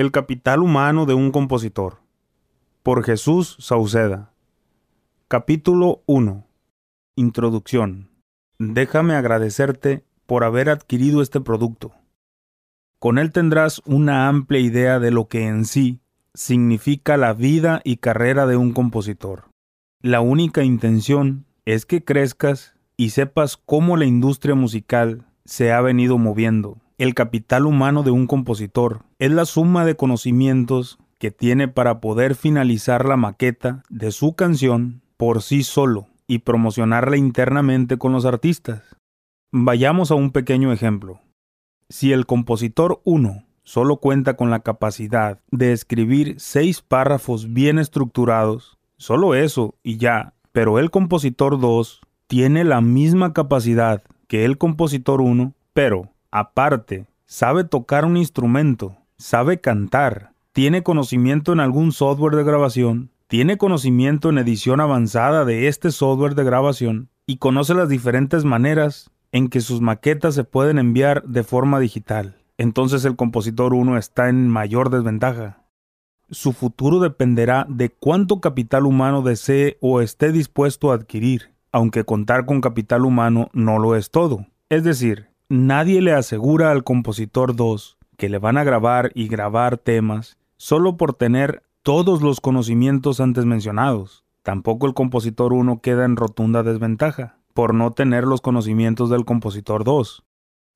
El capital humano de un compositor. Por Jesús Sauceda. Capítulo 1. Introducción. Déjame agradecerte por haber adquirido este producto. Con él tendrás una amplia idea de lo que en sí significa la vida y carrera de un compositor. La única intención es que crezcas y sepas cómo la industria musical se ha venido moviendo. El capital humano de un compositor es la suma de conocimientos que tiene para poder finalizar la maqueta de su canción por sí solo y promocionarla internamente con los artistas. Vayamos a un pequeño ejemplo. Si el compositor 1 solo cuenta con la capacidad de escribir seis párrafos bien estructurados, solo eso y ya, pero el compositor 2 tiene la misma capacidad que el compositor 1, pero, aparte, sabe tocar un instrumento, sabe cantar, tiene conocimiento en algún software de grabación, tiene conocimiento en edición avanzada de este software de grabación y conoce las diferentes maneras en que sus maquetas se pueden enviar de forma digital. Entonces el compositor 1 está en mayor desventaja. Su futuro dependerá de cuánto capital humano desee o esté dispuesto a adquirir aunque contar con capital humano no lo es todo. Es decir, nadie le asegura al compositor 2 que le van a grabar y grabar temas solo por tener todos los conocimientos antes mencionados. Tampoco el compositor 1 queda en rotunda desventaja por no tener los conocimientos del compositor 2,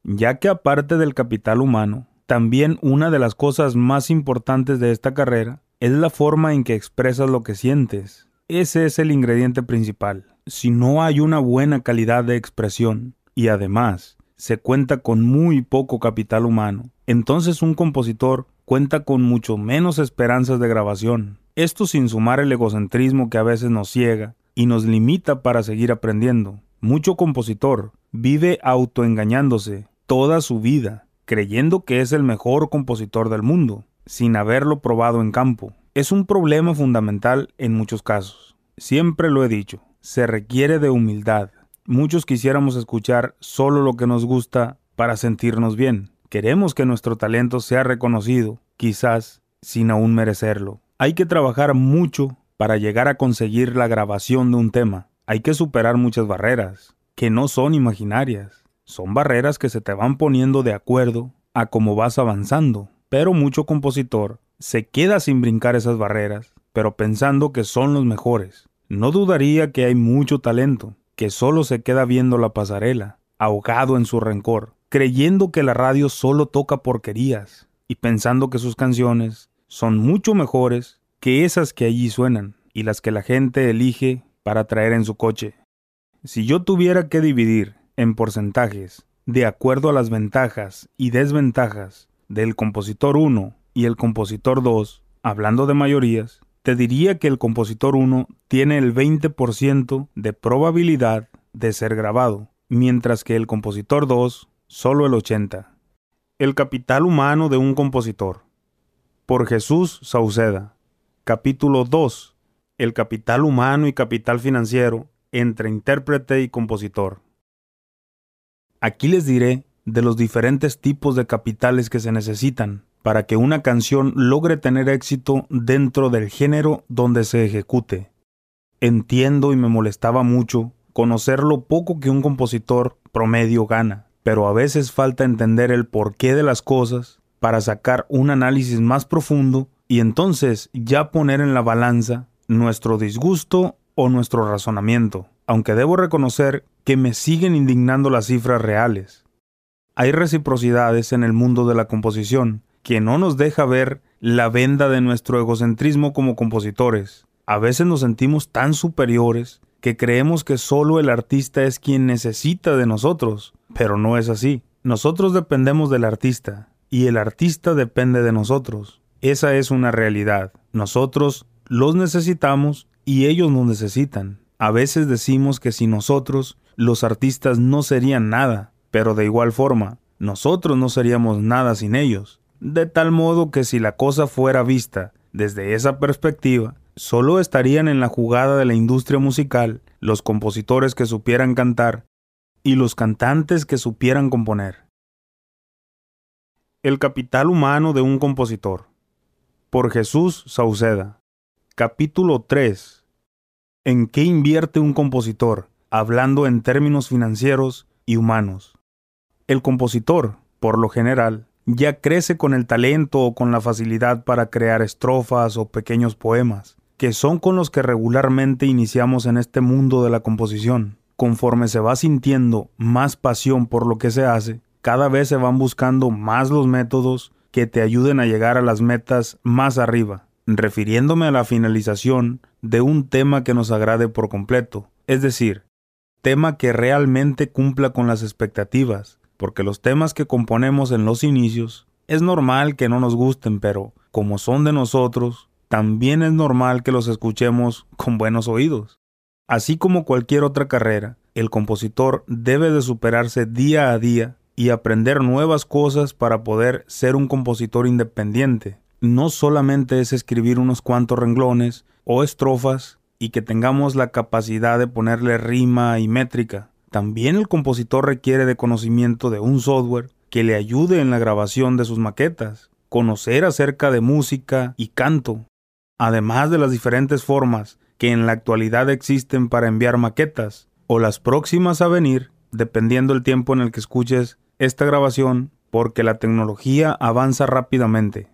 ya que aparte del capital humano, también una de las cosas más importantes de esta carrera es la forma en que expresas lo que sientes. Ese es el ingrediente principal si no hay una buena calidad de expresión y además se cuenta con muy poco capital humano, entonces un compositor cuenta con mucho menos esperanzas de grabación. Esto sin sumar el egocentrismo que a veces nos ciega y nos limita para seguir aprendiendo. Mucho compositor vive autoengañándose toda su vida, creyendo que es el mejor compositor del mundo, sin haberlo probado en campo. Es un problema fundamental en muchos casos. Siempre lo he dicho, se requiere de humildad. Muchos quisiéramos escuchar solo lo que nos gusta para sentirnos bien. Queremos que nuestro talento sea reconocido, quizás sin aún merecerlo. Hay que trabajar mucho para llegar a conseguir la grabación de un tema. Hay que superar muchas barreras, que no son imaginarias. Son barreras que se te van poniendo de acuerdo a cómo vas avanzando. Pero mucho compositor se queda sin brincar esas barreras, pero pensando que son los mejores. No dudaría que hay mucho talento, que solo se queda viendo la pasarela, ahogado en su rencor, creyendo que la radio solo toca porquerías y pensando que sus canciones son mucho mejores que esas que allí suenan y las que la gente elige para traer en su coche. Si yo tuviera que dividir en porcentajes, de acuerdo a las ventajas y desventajas del compositor 1 y el compositor 2, hablando de mayorías, te diría que el compositor 1 tiene el 20% de probabilidad de ser grabado, mientras que el compositor 2 solo el 80%. El capital humano de un compositor. Por Jesús Sauceda. Capítulo 2. El capital humano y capital financiero entre intérprete y compositor. Aquí les diré de los diferentes tipos de capitales que se necesitan para que una canción logre tener éxito dentro del género donde se ejecute. Entiendo y me molestaba mucho conocer lo poco que un compositor promedio gana, pero a veces falta entender el porqué de las cosas para sacar un análisis más profundo y entonces ya poner en la balanza nuestro disgusto o nuestro razonamiento, aunque debo reconocer que me siguen indignando las cifras reales. Hay reciprocidades en el mundo de la composición, que no nos deja ver la venda de nuestro egocentrismo como compositores. A veces nos sentimos tan superiores que creemos que solo el artista es quien necesita de nosotros, pero no es así. Nosotros dependemos del artista y el artista depende de nosotros. Esa es una realidad. Nosotros los necesitamos y ellos nos necesitan. A veces decimos que sin nosotros los artistas no serían nada, pero de igual forma, nosotros no seríamos nada sin ellos de tal modo que si la cosa fuera vista desde esa perspectiva, solo estarían en la jugada de la industria musical los compositores que supieran cantar y los cantantes que supieran componer. El capital humano de un compositor. por Jesús Sauceda. Capítulo 3. ¿En qué invierte un compositor? Hablando en términos financieros y humanos. El compositor, por lo general, ya crece con el talento o con la facilidad para crear estrofas o pequeños poemas, que son con los que regularmente iniciamos en este mundo de la composición. Conforme se va sintiendo más pasión por lo que se hace, cada vez se van buscando más los métodos que te ayuden a llegar a las metas más arriba, refiriéndome a la finalización de un tema que nos agrade por completo, es decir, tema que realmente cumpla con las expectativas, porque los temas que componemos en los inicios es normal que no nos gusten, pero como son de nosotros, también es normal que los escuchemos con buenos oídos. Así como cualquier otra carrera, el compositor debe de superarse día a día y aprender nuevas cosas para poder ser un compositor independiente. No solamente es escribir unos cuantos renglones o estrofas y que tengamos la capacidad de ponerle rima y métrica. También el compositor requiere de conocimiento de un software que le ayude en la grabación de sus maquetas, conocer acerca de música y canto, además de las diferentes formas que en la actualidad existen para enviar maquetas, o las próximas a venir, dependiendo el tiempo en el que escuches esta grabación, porque la tecnología avanza rápidamente.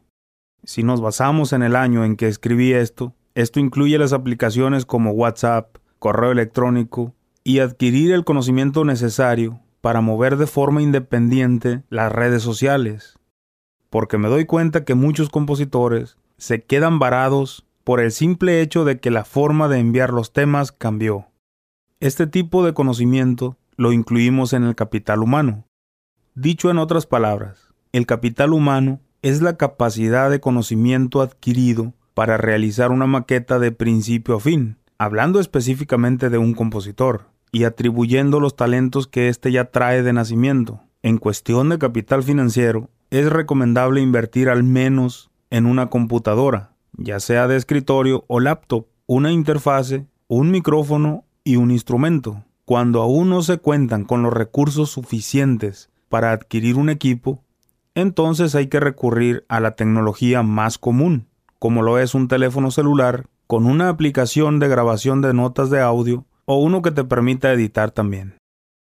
Si nos basamos en el año en que escribí esto, esto incluye las aplicaciones como WhatsApp, correo electrónico, y adquirir el conocimiento necesario para mover de forma independiente las redes sociales. Porque me doy cuenta que muchos compositores se quedan varados por el simple hecho de que la forma de enviar los temas cambió. Este tipo de conocimiento lo incluimos en el capital humano. Dicho en otras palabras, el capital humano es la capacidad de conocimiento adquirido para realizar una maqueta de principio a fin, hablando específicamente de un compositor, y atribuyendo los talentos que éste ya trae de nacimiento. En cuestión de capital financiero, es recomendable invertir al menos en una computadora, ya sea de escritorio o laptop, una interfase, un micrófono y un instrumento. Cuando aún no se cuentan con los recursos suficientes para adquirir un equipo, entonces hay que recurrir a la tecnología más común, como lo es un teléfono celular con una aplicación de grabación de notas de audio o uno que te permita editar también.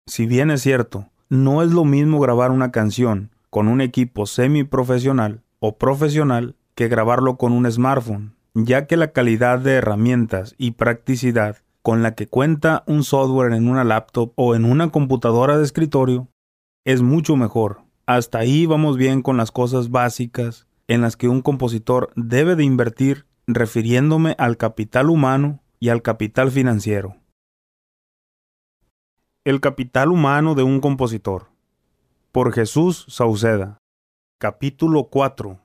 Si bien es cierto, no es lo mismo grabar una canción con un equipo semiprofesional o profesional que grabarlo con un smartphone, ya que la calidad de herramientas y practicidad con la que cuenta un software en una laptop o en una computadora de escritorio es mucho mejor. Hasta ahí vamos bien con las cosas básicas en las que un compositor debe de invertir refiriéndome al capital humano y al capital financiero. El capital humano de un compositor. Por Jesús Sauceda. Capítulo 4.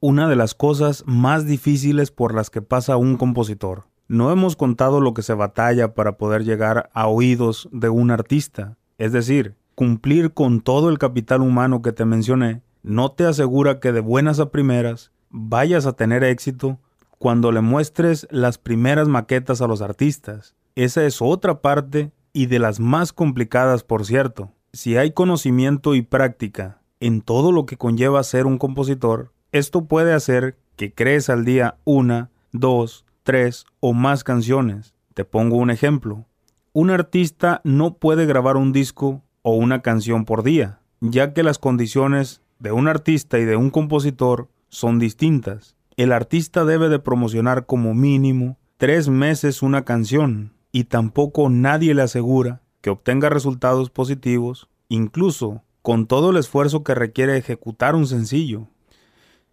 Una de las cosas más difíciles por las que pasa un compositor. No hemos contado lo que se batalla para poder llegar a oídos de un artista, es decir, cumplir con todo el capital humano que te mencioné, no te asegura que de buenas a primeras vayas a tener éxito cuando le muestres las primeras maquetas a los artistas. Esa es otra parte y de las más complicadas, por cierto. Si hay conocimiento y práctica en todo lo que conlleva ser un compositor, esto puede hacer que crees al día una, dos, tres o más canciones. Te pongo un ejemplo. Un artista no puede grabar un disco o una canción por día, ya que las condiciones de un artista y de un compositor son distintas. El artista debe de promocionar como mínimo tres meses una canción y tampoco nadie le asegura que obtenga resultados positivos, incluso con todo el esfuerzo que requiere ejecutar un sencillo.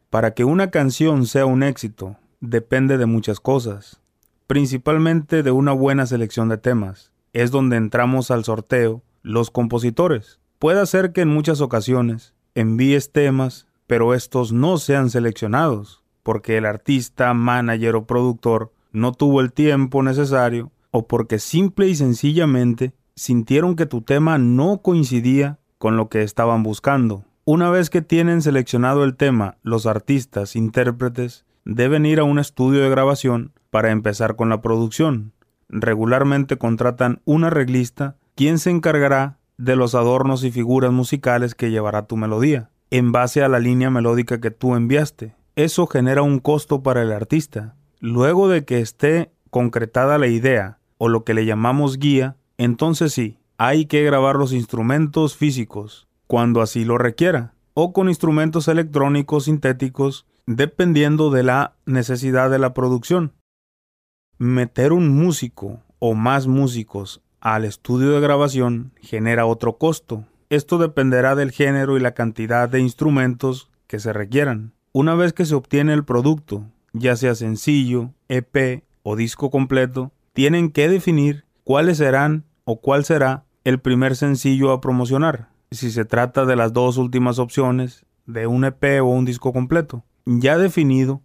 Para que una canción sea un éxito, depende de muchas cosas, principalmente de una buena selección de temas. Es donde entramos al sorteo los compositores. Puede ser que en muchas ocasiones envíes temas, pero estos no sean seleccionados, porque el artista, manager o productor no tuvo el tiempo necesario o porque simple y sencillamente sintieron que tu tema no coincidía con lo que estaban buscando. Una vez que tienen seleccionado el tema, los artistas, intérpretes, deben ir a un estudio de grabación para empezar con la producción. Regularmente contratan un arreglista, quien se encargará de los adornos y figuras musicales que llevará tu melodía, en base a la línea melódica que tú enviaste. eso genera un costo para el artista. Luego de que esté concretada la idea o lo que le llamamos guía, entonces sí, hay que grabar los instrumentos físicos, cuando así lo requiera, o con instrumentos electrónicos sintéticos, dependiendo de la necesidad de la producción. Meter un músico o más músicos al estudio de grabación genera otro costo. Esto dependerá del género y la cantidad de instrumentos que se requieran. Una vez que se obtiene el producto, ya sea sencillo, EP o disco completo, tienen que definir cuáles serán o cuál será el primer sencillo a promocionar, si se trata de las dos últimas opciones, de un EP o un disco completo. Ya definido,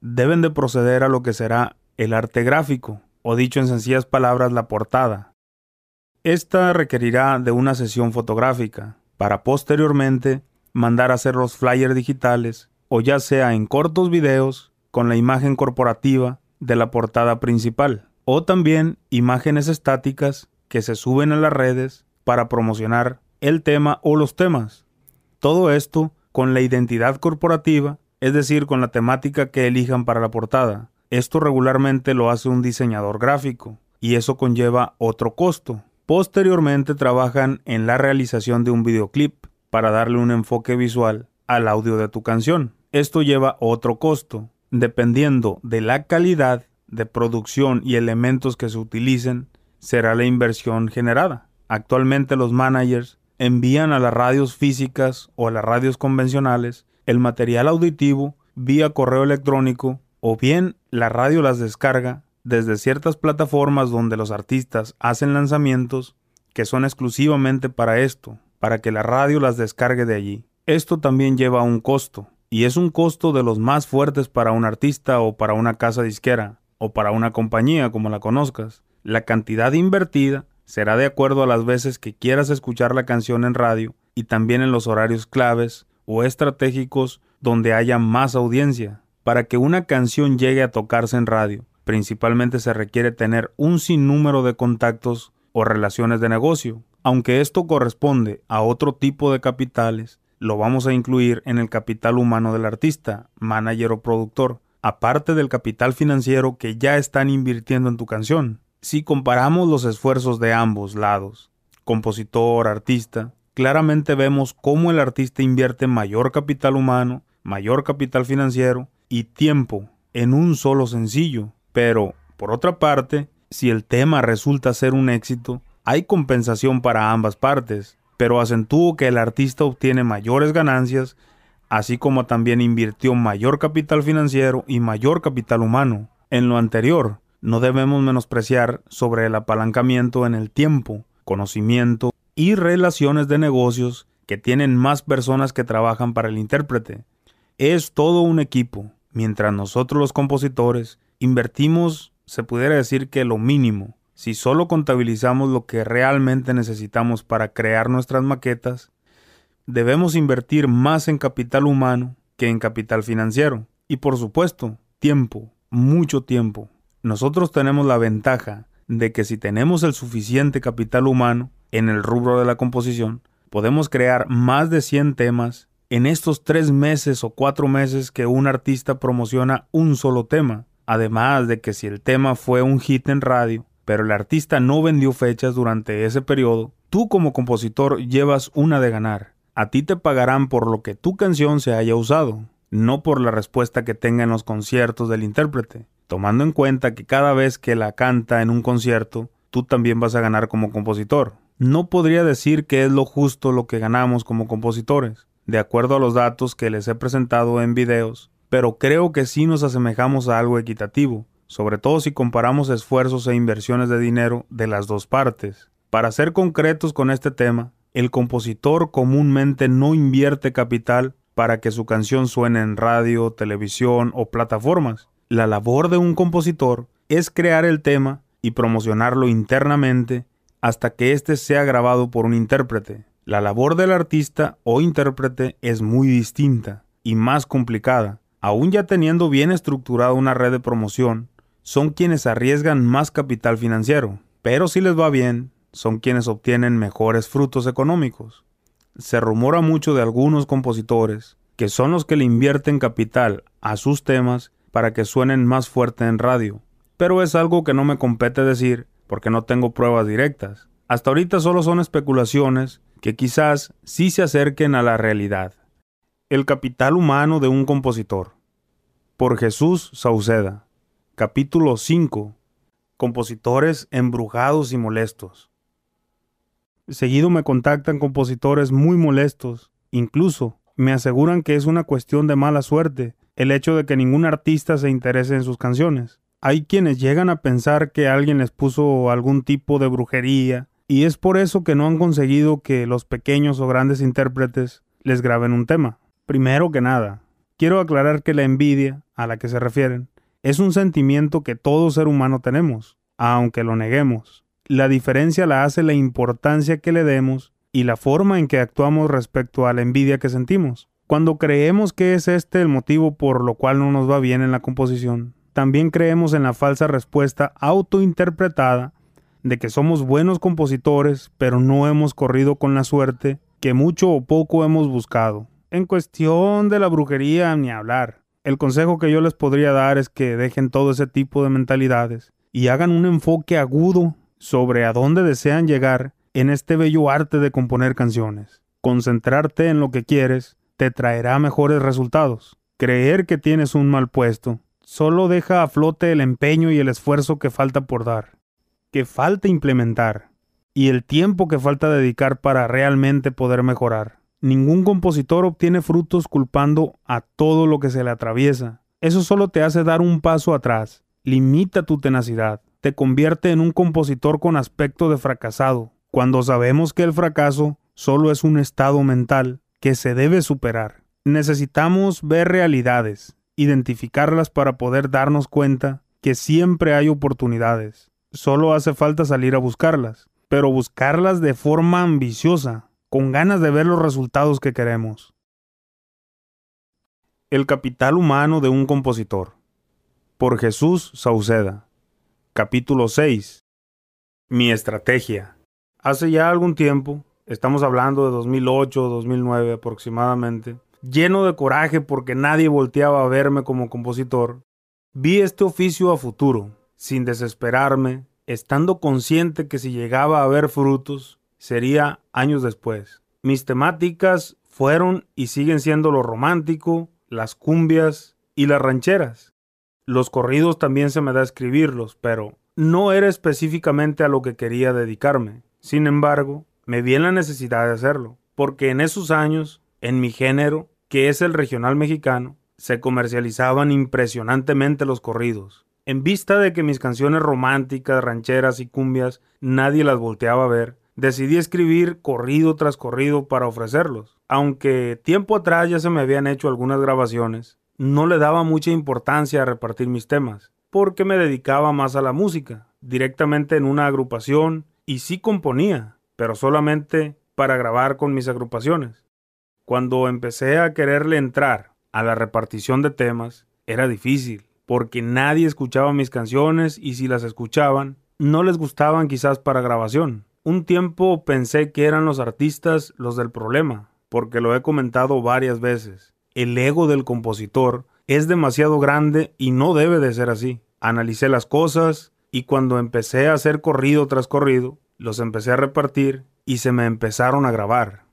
deben de proceder a lo que será el arte gráfico, o dicho en sencillas palabras, la portada, esta requerirá de una sesión fotográfica para posteriormente mandar a hacer los flyers digitales o ya sea en cortos videos con la imagen corporativa de la portada principal o también imágenes estáticas que se suben a las redes para promocionar el tema o los temas. Todo esto con la identidad corporativa, es decir, con la temática que elijan para la portada. Esto regularmente lo hace un diseñador gráfico y eso conlleva otro costo, Posteriormente trabajan en la realización de un videoclip para darle un enfoque visual al audio de tu canción. Esto lleva otro costo. Dependiendo de la calidad de producción y elementos que se utilicen, será la inversión generada. Actualmente los managers envían a las radios físicas o a las radios convencionales el material auditivo vía correo electrónico o bien la radio las descarga desde ciertas plataformas donde los artistas hacen lanzamientos que son exclusivamente para esto, para que la radio las descargue de allí. Esto también lleva un costo, y es un costo de los más fuertes para un artista o para una casa disquera, o para una compañía como la conozcas. La cantidad invertida será de acuerdo a las veces que quieras escuchar la canción en radio y también en los horarios claves o estratégicos donde haya más audiencia. Para que una canción llegue a tocarse en radio, Principalmente se requiere tener un sinnúmero de contactos o relaciones de negocio. Aunque esto corresponde a otro tipo de capitales, lo vamos a incluir en el capital humano del artista, manager o productor, aparte del capital financiero que ya están invirtiendo en tu canción. Si comparamos los esfuerzos de ambos lados, compositor, artista, claramente vemos cómo el artista invierte mayor capital humano, mayor capital financiero y tiempo en un solo sencillo, pero, por otra parte, si el tema resulta ser un éxito, hay compensación para ambas partes, pero acentúo que el artista obtiene mayores ganancias, así como también invirtió mayor capital financiero y mayor capital humano. En lo anterior, no debemos menospreciar sobre el apalancamiento en el tiempo, conocimiento y relaciones de negocios que tienen más personas que trabajan para el intérprete. Es todo un equipo, mientras nosotros los compositores invertimos, se pudiera decir que lo mínimo. Si solo contabilizamos lo que realmente necesitamos para crear nuestras maquetas, debemos invertir más en capital humano que en capital financiero. Y por supuesto, tiempo, mucho tiempo. Nosotros tenemos la ventaja de que si tenemos el suficiente capital humano en el rubro de la composición, podemos crear más de 100 temas en estos tres meses o cuatro meses que un artista promociona un solo tema. Además de que si el tema fue un hit en radio, pero el artista no vendió fechas durante ese periodo, tú como compositor llevas una de ganar. A ti te pagarán por lo que tu canción se haya usado, no por la respuesta que tenga en los conciertos del intérprete, tomando en cuenta que cada vez que la canta en un concierto, tú también vas a ganar como compositor. No podría decir que es lo justo lo que ganamos como compositores. De acuerdo a los datos que les he presentado en videos, pero creo que sí nos asemejamos a algo equitativo, sobre todo si comparamos esfuerzos e inversiones de dinero de las dos partes. Para ser concretos con este tema, el compositor comúnmente no invierte capital para que su canción suene en radio, televisión o plataformas. La labor de un compositor es crear el tema y promocionarlo internamente hasta que éste sea grabado por un intérprete. La labor del artista o intérprete es muy distinta y más complicada, aún ya teniendo bien estructurada una red de promoción, son quienes arriesgan más capital financiero, pero si les va bien, son quienes obtienen mejores frutos económicos. Se rumora mucho de algunos compositores que son los que le invierten capital a sus temas para que suenen más fuerte en radio. Pero es algo que no me compete decir porque no tengo pruebas directas. Hasta ahorita solo son especulaciones que quizás sí se acerquen a la realidad. El capital humano de un compositor. Por Jesús Sauceda. Capítulo 5. Compositores embrujados y molestos. Seguido me contactan compositores muy molestos, incluso me aseguran que es una cuestión de mala suerte el hecho de que ningún artista se interese en sus canciones. Hay quienes llegan a pensar que alguien les puso algún tipo de brujería, y es por eso que no han conseguido que los pequeños o grandes intérpretes les graben un tema. Primero que nada, quiero aclarar que la envidia, a la que se refieren, es un sentimiento que todo ser humano tenemos, aunque lo neguemos. La diferencia la hace la importancia que le demos y la forma en que actuamos respecto a la envidia que sentimos. Cuando creemos que es este el motivo por lo cual no nos va bien en la composición, también creemos en la falsa respuesta autointerpretada de que somos buenos compositores, pero no hemos corrido con la suerte que mucho o poco hemos buscado. En cuestión de la brujería, ni hablar. El consejo que yo les podría dar es que dejen todo ese tipo de mentalidades y hagan un enfoque agudo sobre a dónde desean llegar en este bello arte de componer canciones. Concentrarte en lo que quieres te traerá mejores resultados. Creer que tienes un mal puesto solo deja a flote el empeño y el esfuerzo que falta por dar, que falta implementar y el tiempo que falta dedicar para realmente poder mejorar. Ningún compositor obtiene frutos culpando a todo lo que se le atraviesa. Eso solo te hace dar un paso atrás, limita tu tenacidad, te convierte en un compositor con aspecto de fracasado, cuando sabemos que el fracaso solo es un estado mental que se debe superar. Necesitamos ver realidades, identificarlas para poder darnos cuenta que siempre hay oportunidades. Solo hace falta salir a buscarlas, pero buscarlas de forma ambiciosa, con ganas de ver los resultados que queremos. El capital humano de un compositor. Por Jesús Sauceda. Capítulo 6. Mi estrategia. Hace ya algún tiempo, estamos hablando de 2008 2009 aproximadamente, lleno de coraje porque nadie volteaba a verme como compositor, vi este oficio a futuro, sin desesperarme, estando consciente que si llegaba a haber frutos, sería años después. Mis temáticas fueron y siguen siendo lo romántico, las cumbias y las rancheras. Los corridos también se me da escribirlos, pero no era específicamente a lo que quería dedicarme. Sin embargo, me vi en la necesidad de hacerlo, porque en esos años, en mi género, que es el regional mexicano, se comercializaban impresionantemente los corridos. En vista de que mis canciones románticas, rancheras y cumbias nadie las volteaba a ver, decidí escribir corrido tras corrido para ofrecerlos. Aunque tiempo atrás ya se me habían hecho algunas grabaciones, no le daba mucha importancia a repartir mis temas, porque me dedicaba más a la música, directamente en una agrupación, y sí componía, pero solamente para grabar con mis agrupaciones. Cuando empecé a quererle entrar a la repartición de temas, era difícil, porque nadie escuchaba mis canciones y si las escuchaban, no les gustaban quizás para grabación. Un tiempo pensé que eran los artistas los del problema, porque lo he comentado varias veces. El ego del compositor es demasiado grande y no debe de ser así. Analicé las cosas y cuando empecé a hacer corrido tras corrido, los empecé a repartir y se me empezaron a grabar.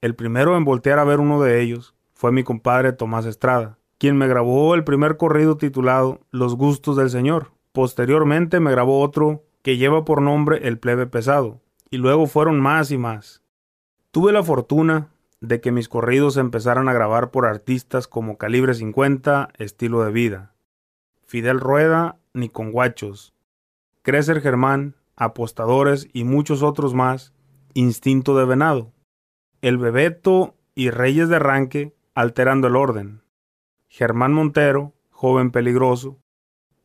El primero en voltear a ver uno de ellos fue mi compadre Tomás Estrada, quien me grabó el primer corrido titulado Los gustos del Señor. Posteriormente me grabó otro que lleva por nombre El plebe pesado, y luego fueron más y más. Tuve la fortuna de que mis corridos empezaran a grabar por artistas como Calibre 50, Estilo de Vida, Fidel Rueda, ni con Guachos, Crecer Germán, Apostadores y muchos otros más, Instinto de Venado. El Bebeto y Reyes de Arranque alterando el orden. Germán Montero, joven peligroso.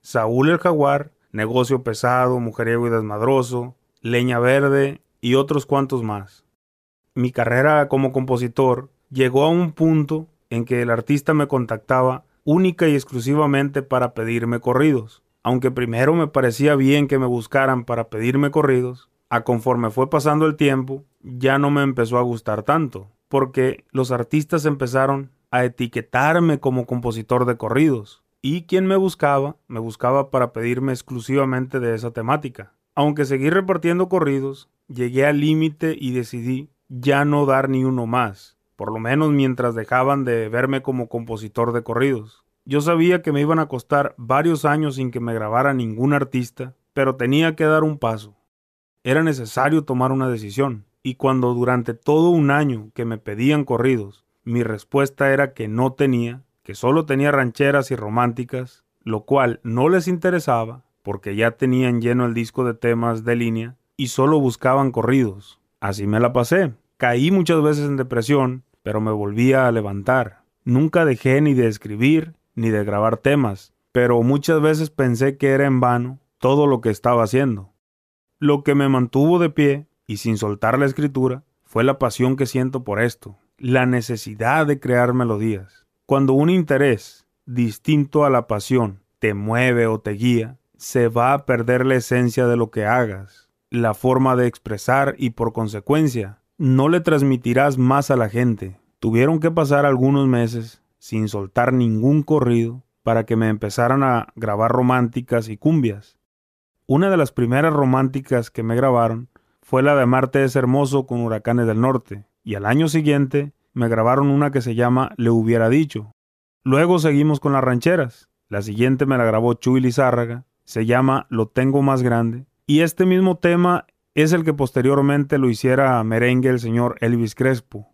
Saúl el Jaguar, negocio pesado, mujeriego y desmadroso. Leña Verde y otros cuantos más. Mi carrera como compositor llegó a un punto en que el artista me contactaba única y exclusivamente para pedirme corridos. Aunque primero me parecía bien que me buscaran para pedirme corridos, a conforme fue pasando el tiempo, ya no me empezó a gustar tanto, porque los artistas empezaron a etiquetarme como compositor de corridos, y quien me buscaba, me buscaba para pedirme exclusivamente de esa temática. Aunque seguí repartiendo corridos, llegué al límite y decidí ya no dar ni uno más, por lo menos mientras dejaban de verme como compositor de corridos. Yo sabía que me iban a costar varios años sin que me grabara ningún artista, pero tenía que dar un paso. Era necesario tomar una decisión, y cuando durante todo un año que me pedían corridos, mi respuesta era que no tenía, que solo tenía rancheras y románticas, lo cual no les interesaba, porque ya tenían lleno el disco de temas de línea y solo buscaban corridos. Así me la pasé. Caí muchas veces en depresión, pero me volvía a levantar. Nunca dejé ni de escribir ni de grabar temas, pero muchas veces pensé que era en vano todo lo que estaba haciendo. Lo que me mantuvo de pie y sin soltar la escritura fue la pasión que siento por esto, la necesidad de crear melodías. Cuando un interés distinto a la pasión te mueve o te guía, se va a perder la esencia de lo que hagas, la forma de expresar y por consecuencia no le transmitirás más a la gente. Tuvieron que pasar algunos meses sin soltar ningún corrido para que me empezaran a grabar románticas y cumbias. Una de las primeras románticas que me grabaron fue la de Marte es hermoso con Huracanes del Norte, y al año siguiente me grabaron una que se llama Le hubiera dicho. Luego seguimos con las rancheras. La siguiente me la grabó Chuy Lizárraga, se llama Lo tengo más grande, y este mismo tema es el que posteriormente lo hiciera merengue el señor Elvis Crespo.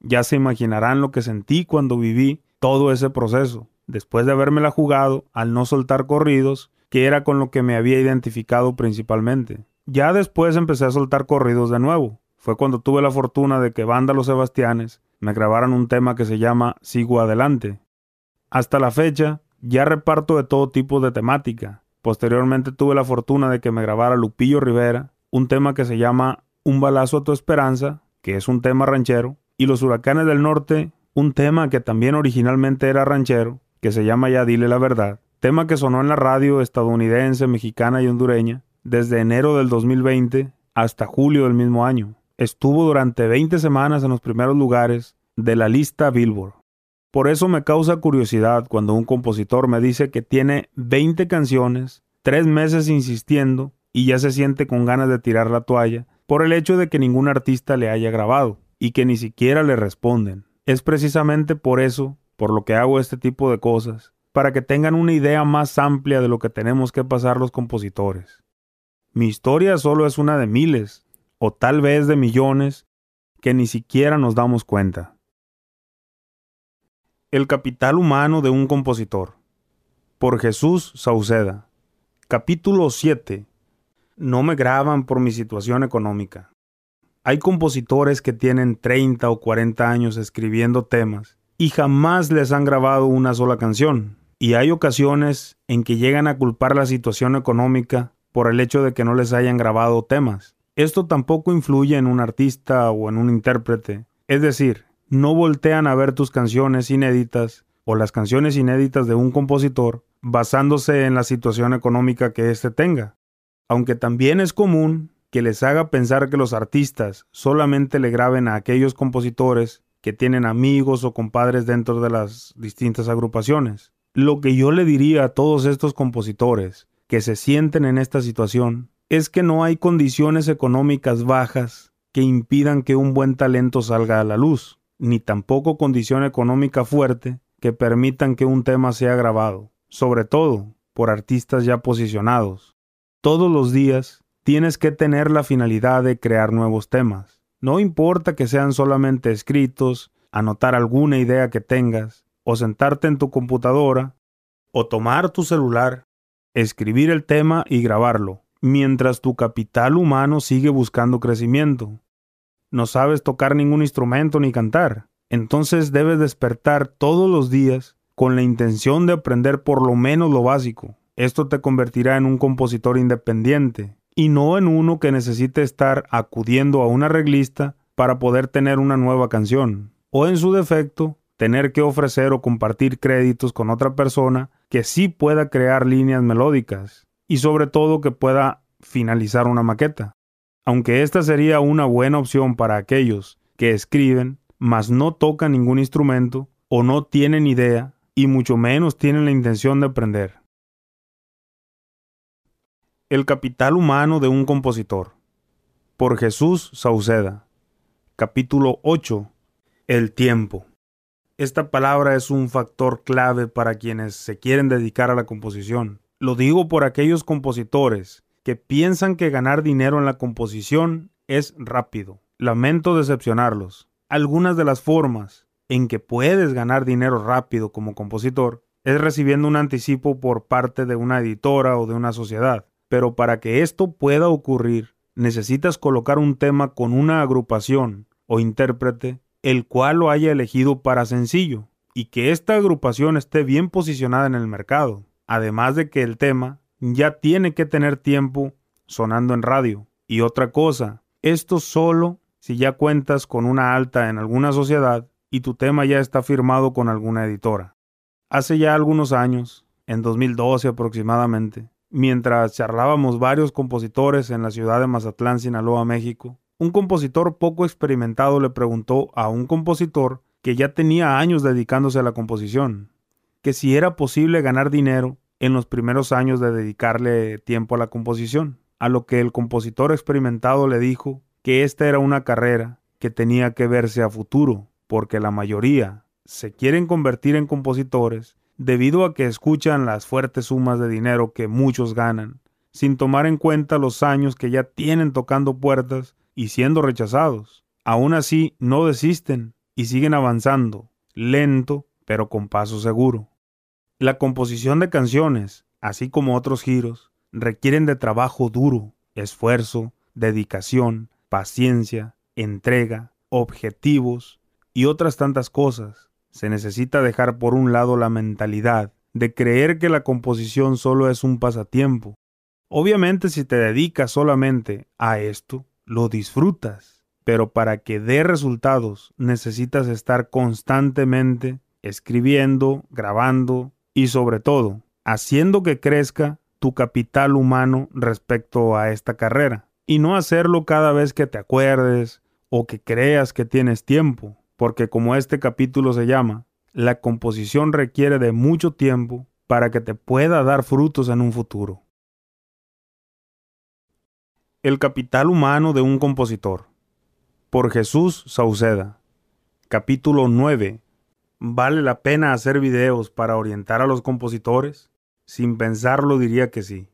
Ya se imaginarán lo que sentí cuando viví todo ese proceso, después de habérmela jugado al no soltar corridos, que era con lo que me había identificado principalmente. Ya después empecé a soltar corridos de nuevo. Fue cuando tuve la fortuna de que Banda Los Sebastianes me grabaran un tema que se llama Sigo Adelante. Hasta la fecha, ya reparto de todo tipo de temática. Posteriormente tuve la fortuna de que me grabara Lupillo Rivera, un tema que se llama Un balazo a tu esperanza, que es un tema ranchero, y Los Huracanes del Norte, un tema que también originalmente era ranchero, que se llama Ya Dile la Verdad, tema que sonó en la radio estadounidense, mexicana y hondureña desde enero del 2020 hasta julio del mismo año. Estuvo durante 20 semanas en los primeros lugares de la lista Billboard. Por eso me causa curiosidad cuando un compositor me dice que tiene 20 canciones, tres meses insistiendo y ya se siente con ganas de tirar la toalla por el hecho de que ningún artista le haya grabado y que ni siquiera le responden. Es precisamente por eso por lo que hago este tipo de cosas, para que tengan una idea más amplia de lo que tenemos que pasar los compositores. Mi historia solo es una de miles, o tal vez de millones, que ni siquiera nos damos cuenta. El capital humano de un compositor. Por Jesús Sauceda. Capítulo 7 no me graban por mi situación económica. Hay compositores que tienen 30 o 40 años escribiendo temas y jamás les han grabado una sola canción. Y hay ocasiones en que llegan a culpar la situación económica por el hecho de que no les hayan grabado temas. Esto tampoco influye en un artista o en un intérprete. Es decir, no voltean a ver tus canciones inéditas o las canciones inéditas de un compositor basándose en la situación económica que éste tenga aunque también es común que les haga pensar que los artistas solamente le graben a aquellos compositores que tienen amigos o compadres dentro de las distintas agrupaciones. Lo que yo le diría a todos estos compositores que se sienten en esta situación es que no hay condiciones económicas bajas que impidan que un buen talento salga a la luz, ni tampoco condición económica fuerte que permitan que un tema sea grabado, sobre todo por artistas ya posicionados. Todos los días tienes que tener la finalidad de crear nuevos temas. No importa que sean solamente escritos, anotar alguna idea que tengas, o sentarte en tu computadora, o tomar tu celular, escribir el tema y grabarlo, mientras tu capital humano sigue buscando crecimiento. No sabes tocar ningún instrumento ni cantar, entonces debes despertar todos los días con la intención de aprender por lo menos lo básico. Esto te convertirá en un compositor independiente y no en uno que necesite estar acudiendo a un arreglista para poder tener una nueva canción. O en su defecto, tener que ofrecer o compartir créditos con otra persona que sí pueda crear líneas melódicas y sobre todo que pueda finalizar una maqueta. Aunque esta sería una buena opción para aquellos que escriben, mas no tocan ningún instrumento, o no tienen idea y mucho menos tienen la intención de aprender. El capital humano de un compositor. Por Jesús Sauceda. Capítulo 8. El tiempo. Esta palabra es un factor clave para quienes se quieren dedicar a la composición. Lo digo por aquellos compositores que piensan que ganar dinero en la composición es rápido. Lamento decepcionarlos. Algunas de las formas en que puedes ganar dinero rápido como compositor es recibiendo un anticipo por parte de una editora o de una sociedad. Pero para que esto pueda ocurrir, necesitas colocar un tema con una agrupación o intérprete el cual lo haya elegido para sencillo, y que esta agrupación esté bien posicionada en el mercado, además de que el tema ya tiene que tener tiempo sonando en radio. Y otra cosa, esto solo si ya cuentas con una alta en alguna sociedad y tu tema ya está firmado con alguna editora. Hace ya algunos años, en 2012 aproximadamente, mientras charlábamos varios compositores en la ciudad de Mazatlán, Sinaloa, México, un compositor poco experimentado le preguntó a un compositor que ya tenía años dedicándose a la composición, que si era posible ganar dinero en los primeros años de dedicarle tiempo a la composición, a lo que el compositor experimentado le dijo que esta era una carrera que tenía que verse a futuro, porque la mayoría se quieren convertir en compositores debido a que escuchan las fuertes sumas de dinero que muchos ganan, sin tomar en cuenta los años que ya tienen tocando puertas y siendo rechazados. Aún así, no desisten y siguen avanzando, lento, pero con paso seguro. La composición de canciones, así como otros giros, requieren de trabajo duro, esfuerzo, dedicación, paciencia, entrega, objetivos y otras tantas cosas. Se necesita dejar por un lado la mentalidad de creer que la composición solo es un pasatiempo. Obviamente si te dedicas solamente a esto, lo disfrutas, pero para que dé resultados necesitas estar constantemente escribiendo, grabando y sobre todo haciendo que crezca tu capital humano respecto a esta carrera. Y no hacerlo cada vez que te acuerdes o que creas que tienes tiempo, porque como este capítulo se llama, la composición requiere de mucho tiempo para que te pueda dar frutos en un futuro. El capital humano de un compositor. Por Jesús Sauceda. Capítulo 9. ¿Vale la pena hacer videos para orientar a los compositores? Sin pensarlo diría que sí.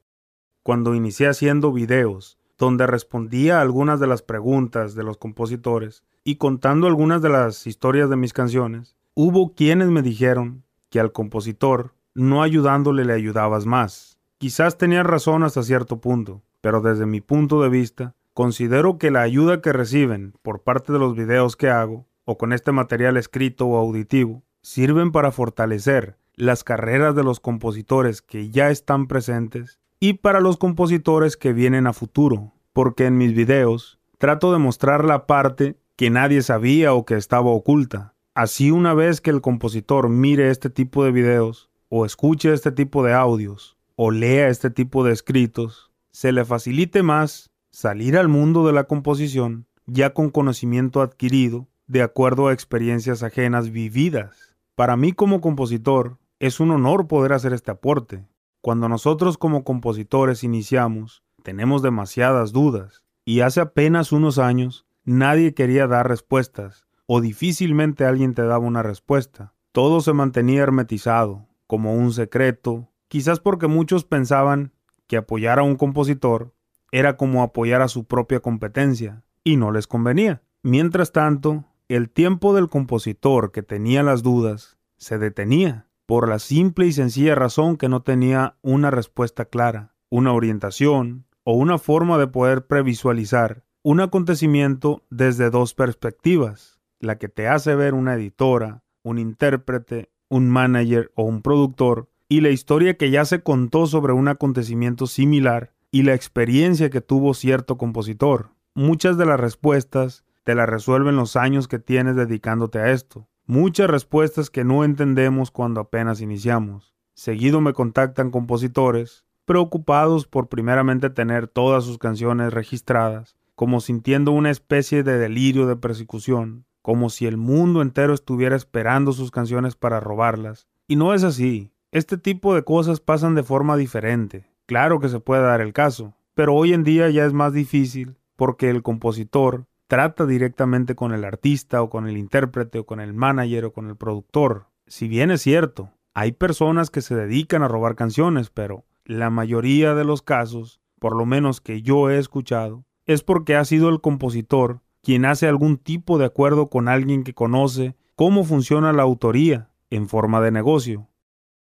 Cuando inicié haciendo videos, donde respondía a algunas de las preguntas de los compositores y contando algunas de las historias de mis canciones, hubo quienes me dijeron que al compositor, no ayudándole le ayudabas más. Quizás tenía razón hasta cierto punto, pero desde mi punto de vista, considero que la ayuda que reciben por parte de los videos que hago, o con este material escrito o auditivo, sirven para fortalecer las carreras de los compositores que ya están presentes y para los compositores que vienen a futuro, porque en mis videos trato de mostrar la parte que nadie sabía o que estaba oculta. Así una vez que el compositor mire este tipo de videos, o escuche este tipo de audios, o lea este tipo de escritos, se le facilite más salir al mundo de la composición ya con conocimiento adquirido de acuerdo a experiencias ajenas vividas. Para mí como compositor es un honor poder hacer este aporte. Cuando nosotros como compositores iniciamos, tenemos demasiadas dudas y hace apenas unos años nadie quería dar respuestas o difícilmente alguien te daba una respuesta. Todo se mantenía hermetizado, como un secreto, quizás porque muchos pensaban que apoyar a un compositor era como apoyar a su propia competencia, y no les convenía. Mientras tanto, el tiempo del compositor que tenía las dudas se detenía, por la simple y sencilla razón que no tenía una respuesta clara, una orientación o una forma de poder previsualizar un acontecimiento desde dos perspectivas, la que te hace ver una editora, un intérprete, un manager o un productor y la historia que ya se contó sobre un acontecimiento similar y la experiencia que tuvo cierto compositor. Muchas de las respuestas te las resuelven los años que tienes dedicándote a esto. Muchas respuestas que no entendemos cuando apenas iniciamos. Seguido me contactan compositores preocupados por primeramente tener todas sus canciones registradas, como sintiendo una especie de delirio de persecución, como si el mundo entero estuviera esperando sus canciones para robarlas. Y no es así. Este tipo de cosas pasan de forma diferente. Claro que se puede dar el caso, pero hoy en día ya es más difícil porque el compositor trata directamente con el artista o con el intérprete o con el manager o con el productor. Si bien es cierto, hay personas que se dedican a robar canciones, pero la mayoría de los casos, por lo menos que yo he escuchado, es porque ha sido el compositor quien hace algún tipo de acuerdo con alguien que conoce cómo funciona la autoría en forma de negocio.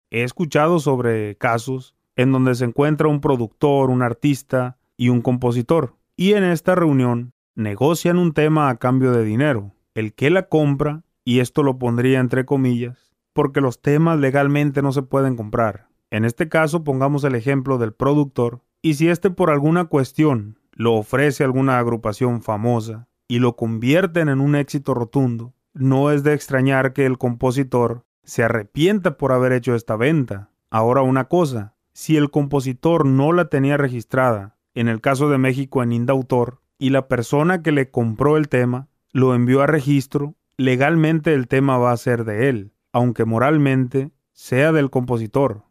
He escuchado sobre casos en donde se encuentra un productor, un artista y un compositor, y en esta reunión negocian un tema a cambio de dinero. El que la compra, y esto lo pondría entre comillas, porque los temas legalmente no se pueden comprar. En este caso pongamos el ejemplo del productor, y si éste por alguna cuestión lo ofrece a alguna agrupación famosa y lo convierten en un éxito rotundo, no es de extrañar que el compositor se arrepienta por haber hecho esta venta. Ahora una cosa, si el compositor no la tenía registrada, en el caso de México en Indautor, y la persona que le compró el tema lo envió a registro, legalmente el tema va a ser de él, aunque moralmente sea del compositor.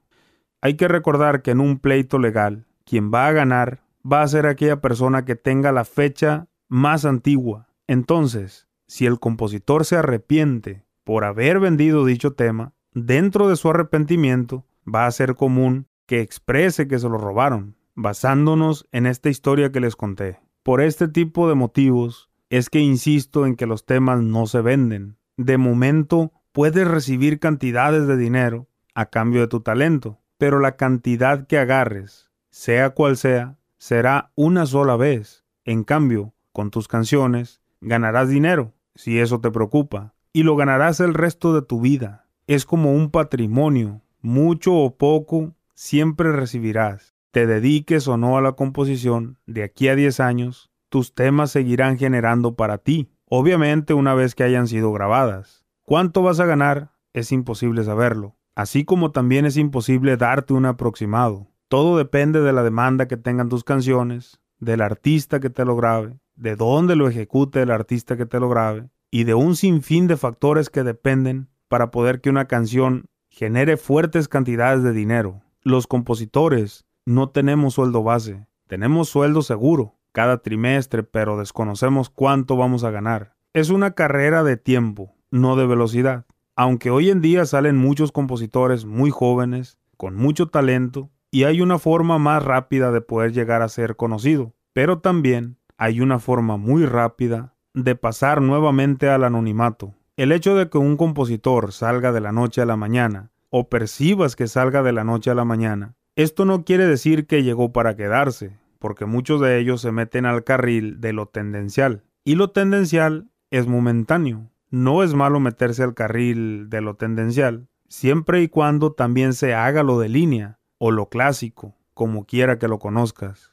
Hay que recordar que en un pleito legal, quien va a ganar va a ser aquella persona que tenga la fecha más antigua. Entonces, si el compositor se arrepiente por haber vendido dicho tema, dentro de su arrepentimiento va a ser común que exprese que se lo robaron, basándonos en esta historia que les conté. Por este tipo de motivos es que insisto en que los temas no se venden. De momento puedes recibir cantidades de dinero a cambio de tu talento, pero la cantidad que agarres, sea cual sea, será una sola vez. En cambio, con tus canciones, ganarás dinero, si eso te preocupa, y lo ganarás el resto de tu vida. Es como un patrimonio, mucho o poco, siempre recibirás te dediques o no a la composición, de aquí a 10 años, tus temas seguirán generando para ti, obviamente una vez que hayan sido grabadas. ¿Cuánto vas a ganar? Es imposible saberlo, así como también es imposible darte un aproximado. Todo depende de la demanda que tengan tus canciones, del artista que te lo grabe, de dónde lo ejecute el artista que te lo grabe, y de un sinfín de factores que dependen para poder que una canción genere fuertes cantidades de dinero. Los compositores no tenemos sueldo base, tenemos sueldo seguro cada trimestre, pero desconocemos cuánto vamos a ganar. Es una carrera de tiempo, no de velocidad. Aunque hoy en día salen muchos compositores muy jóvenes, con mucho talento, y hay una forma más rápida de poder llegar a ser conocido, pero también hay una forma muy rápida de pasar nuevamente al anonimato. El hecho de que un compositor salga de la noche a la mañana, o percibas que salga de la noche a la mañana, esto no quiere decir que llegó para quedarse, porque muchos de ellos se meten al carril de lo tendencial. Y lo tendencial es momentáneo. No es malo meterse al carril de lo tendencial, siempre y cuando también se haga lo de línea o lo clásico, como quiera que lo conozcas.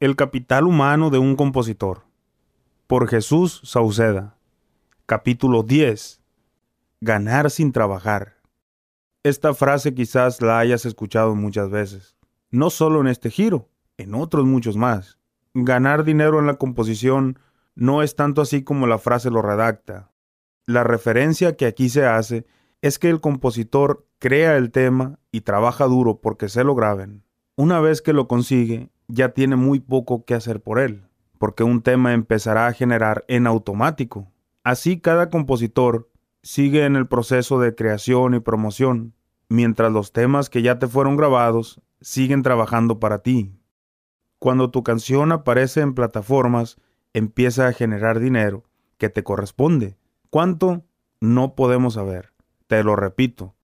El capital humano de un compositor. Por Jesús Sauceda. Capítulo 10. Ganar sin trabajar. Esta frase quizás la hayas escuchado muchas veces, no solo en este giro, en otros muchos más. Ganar dinero en la composición no es tanto así como la frase lo redacta. La referencia que aquí se hace es que el compositor crea el tema y trabaja duro porque se lo graben. Una vez que lo consigue, ya tiene muy poco que hacer por él, porque un tema empezará a generar en automático. Así cada compositor sigue en el proceso de creación y promoción, mientras los temas que ya te fueron grabados siguen trabajando para ti. Cuando tu canción aparece en plataformas, empieza a generar dinero que te corresponde. ¿Cuánto? No podemos saber. Te lo repito.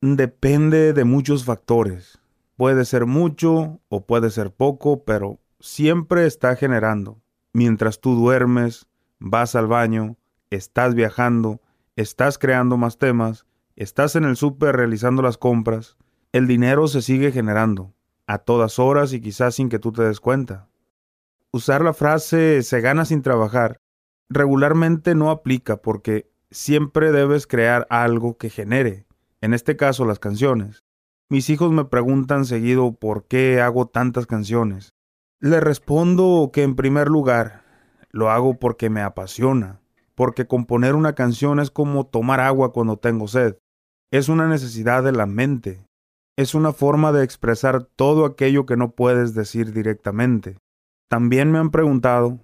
Depende de muchos factores. Puede ser mucho o puede ser poco, pero siempre está generando. Mientras tú duermes, vas al baño, estás viajando, estás creando más temas, estás en el súper realizando las compras, el dinero se sigue generando, a todas horas y quizás sin que tú te des cuenta. Usar la frase se gana sin trabajar regularmente no aplica porque siempre debes crear algo que genere, en este caso las canciones. Mis hijos me preguntan seguido por qué hago tantas canciones. Les respondo que en primer lugar, Lo hago porque me apasiona, porque componer una canción es como tomar agua cuando tengo sed. Es una necesidad de la mente. Es una forma de expresar todo aquello que no puedes decir directamente. También me han preguntado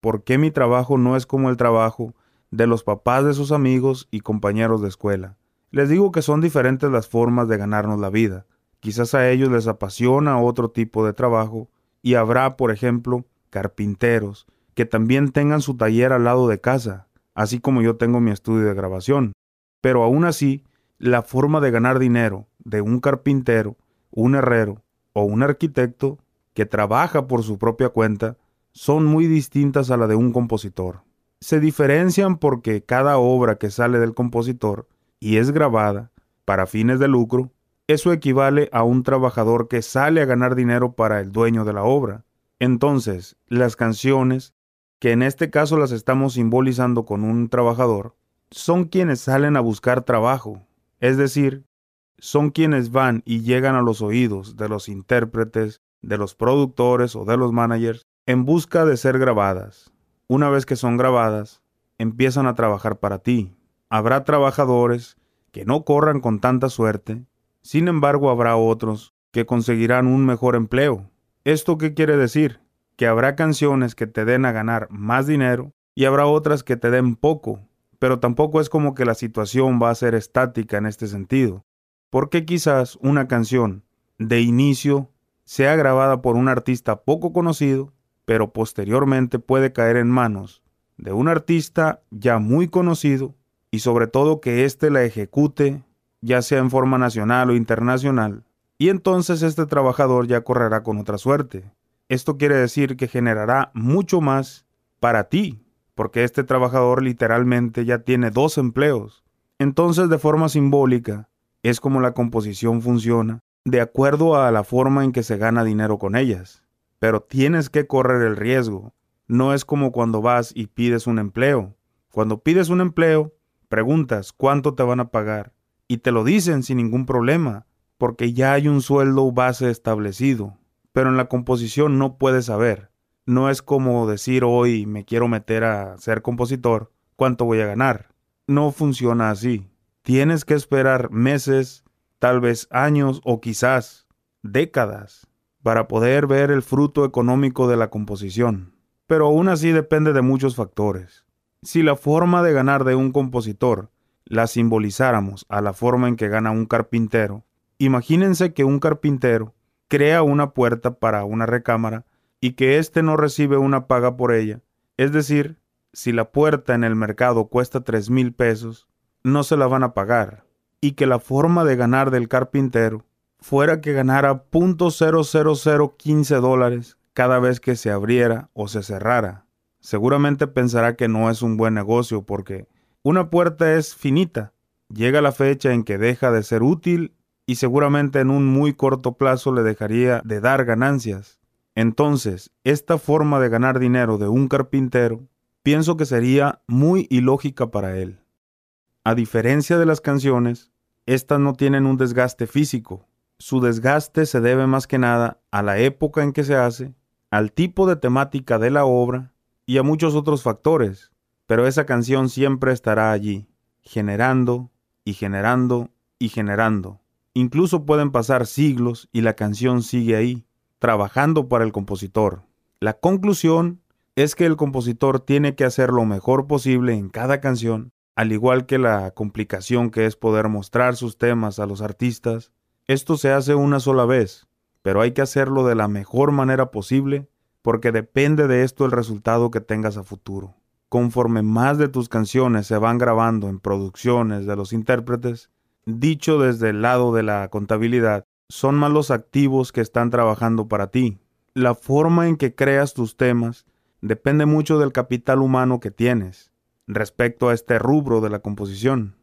por qué mi trabajo no es como el trabajo de los papás de sus amigos y compañeros de escuela. Les digo que son diferentes las formas de ganarnos la vida. Quizás a ellos les apasiona otro tipo de trabajo y habrá, por ejemplo, carpinteros que también tengan su taller al lado de casa, así como yo tengo mi estudio de grabación. Pero aún así, la forma de ganar dinero de un carpintero, un herrero o un arquitecto que trabaja por su propia cuenta son muy distintas a la de un compositor. Se diferencian porque cada obra que sale del compositor y es grabada para fines de lucro, eso equivale a un trabajador que sale a ganar dinero para el dueño de la obra. Entonces, las canciones, que en este caso las estamos simbolizando con un trabajador, son quienes salen a buscar trabajo, es decir, son quienes van y llegan a los oídos de los intérpretes, de los productores o de los managers en busca de ser grabadas. Una vez que son grabadas, empiezan a trabajar para ti. Habrá trabajadores que no corran con tanta suerte, sin embargo habrá otros que conseguirán un mejor empleo. ¿Esto qué quiere decir? Que habrá canciones que te den a ganar más dinero y habrá otras que te den poco, pero tampoco es como que la situación va a ser estática en este sentido, porque quizás una canción de inicio sea grabada por un artista poco conocido, pero posteriormente puede caer en manos de un artista ya muy conocido y sobre todo que éste la ejecute, ya sea en forma nacional o internacional, y entonces este trabajador ya correrá con otra suerte. Esto quiere decir que generará mucho más para ti, porque este trabajador literalmente ya tiene dos empleos. Entonces, de forma simbólica, es como la composición funciona, de acuerdo a la forma en que se gana dinero con ellas. Pero tienes que correr el riesgo. No es como cuando vas y pides un empleo. Cuando pides un empleo, preguntas cuánto te van a pagar y te lo dicen sin ningún problema porque ya hay un sueldo base establecido, pero en la composición no puedes saber. No es como decir hoy me quiero meter a ser compositor, ¿cuánto voy a ganar? No funciona así. Tienes que esperar meses, tal vez años o quizás décadas para poder ver el fruto económico de la composición. Pero aún así depende de muchos factores. Si la forma de ganar de un compositor la simbolizáramos a la forma en que gana un carpintero, Imagínense que un carpintero crea una puerta para una recámara y que éste no recibe una paga por ella. Es decir, si la puerta en el mercado cuesta tres mil pesos, no se la van a pagar. Y que la forma de ganar del carpintero fuera que ganara .00015 dólares cada vez que se abriera o se cerrara. Seguramente pensará que no es un buen negocio porque una puerta es finita. Llega la fecha en que deja de ser útil y seguramente en un muy corto plazo le dejaría de dar ganancias. Entonces, esta forma de ganar dinero de un carpintero pienso que sería muy ilógica para él. A diferencia de las canciones, estas no tienen un desgaste físico. Su desgaste se debe más que nada a la época en que se hace, al tipo de temática de la obra y a muchos otros factores, pero esa canción siempre estará allí, generando y generando y generando. Incluso pueden pasar siglos y la canción sigue ahí, trabajando para el compositor. La conclusión es que el compositor tiene que hacer lo mejor posible en cada canción, al igual que la complicación que es poder mostrar sus temas a los artistas. Esto se hace una sola vez, pero hay que hacerlo de la mejor manera posible porque depende de esto el resultado que tengas a futuro. Conforme más de tus canciones se van grabando en producciones de los intérpretes, dicho desde el lado de la contabilidad, son más los activos que están trabajando para ti. La forma en que creas tus temas depende mucho del capital humano que tienes respecto a este rubro de la composición.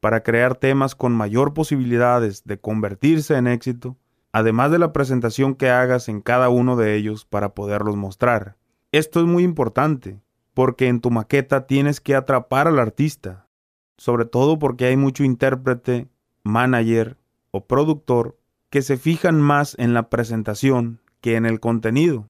Para crear temas con mayor posibilidades de convertirse en éxito, además de la presentación que hagas en cada uno de ellos para poderlos mostrar. Esto es muy importante, porque en tu maqueta tienes que atrapar al artista, sobre todo porque hay mucho intérprete, manager o productor que se fijan más en la presentación que en el contenido.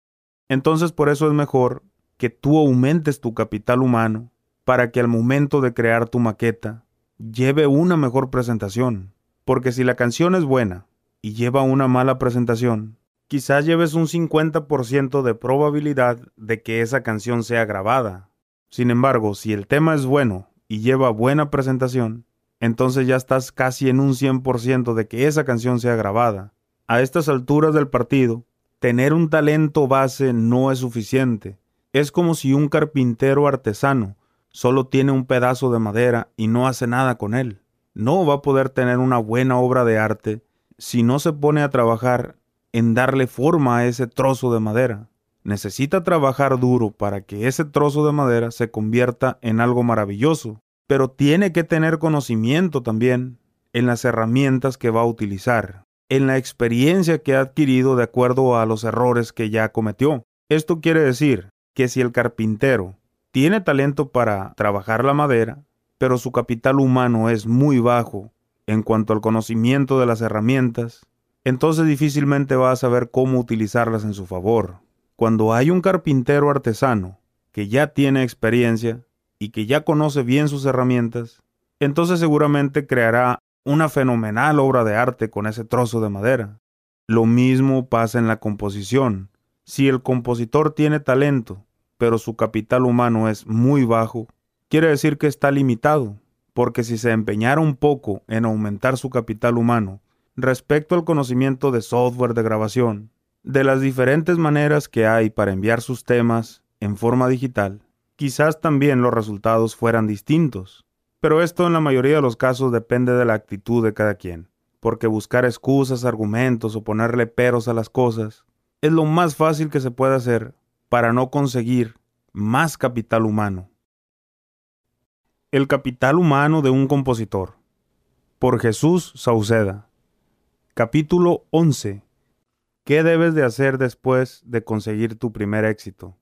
Entonces por eso es mejor que tú aumentes tu capital humano para que al momento de crear tu maqueta lleve una mejor presentación. Porque si la canción es buena y lleva una mala presentación, quizás lleves un 50% de probabilidad de que esa canción sea grabada. Sin embargo, si el tema es bueno y lleva buena presentación, entonces ya estás casi en un 100% de que esa canción sea grabada. A estas alturas del partido, tener un talento base no es suficiente. Es como si un carpintero artesano solo tiene un pedazo de madera y no hace nada con él. No va a poder tener una buena obra de arte si no se pone a trabajar en darle forma a ese trozo de madera. Necesita trabajar duro para que ese trozo de madera se convierta en algo maravilloso, pero tiene que tener conocimiento también en las herramientas que va a utilizar, en la experiencia que ha adquirido de acuerdo a los errores que ya cometió. Esto quiere decir que si el carpintero tiene talento para trabajar la madera, pero su capital humano es muy bajo en cuanto al conocimiento de las herramientas, entonces difícilmente va a saber cómo utilizarlas en su favor. Cuando hay un carpintero artesano que ya tiene experiencia y que ya conoce bien sus herramientas, entonces seguramente creará una fenomenal obra de arte con ese trozo de madera. Lo mismo pasa en la composición. Si el compositor tiene talento, pero su capital humano es muy bajo, quiere decir que está limitado, porque si se empeñara un poco en aumentar su capital humano respecto al conocimiento de software de grabación, de las diferentes maneras que hay para enviar sus temas en forma digital, quizás también los resultados fueran distintos. Pero esto en la mayoría de los casos depende de la actitud de cada quien, porque buscar excusas, argumentos o ponerle peros a las cosas es lo más fácil que se puede hacer para no conseguir más capital humano. El capital humano de un compositor. Por Jesús Sauceda. Capítulo 11. ¿Qué debes de hacer después de conseguir tu primer éxito?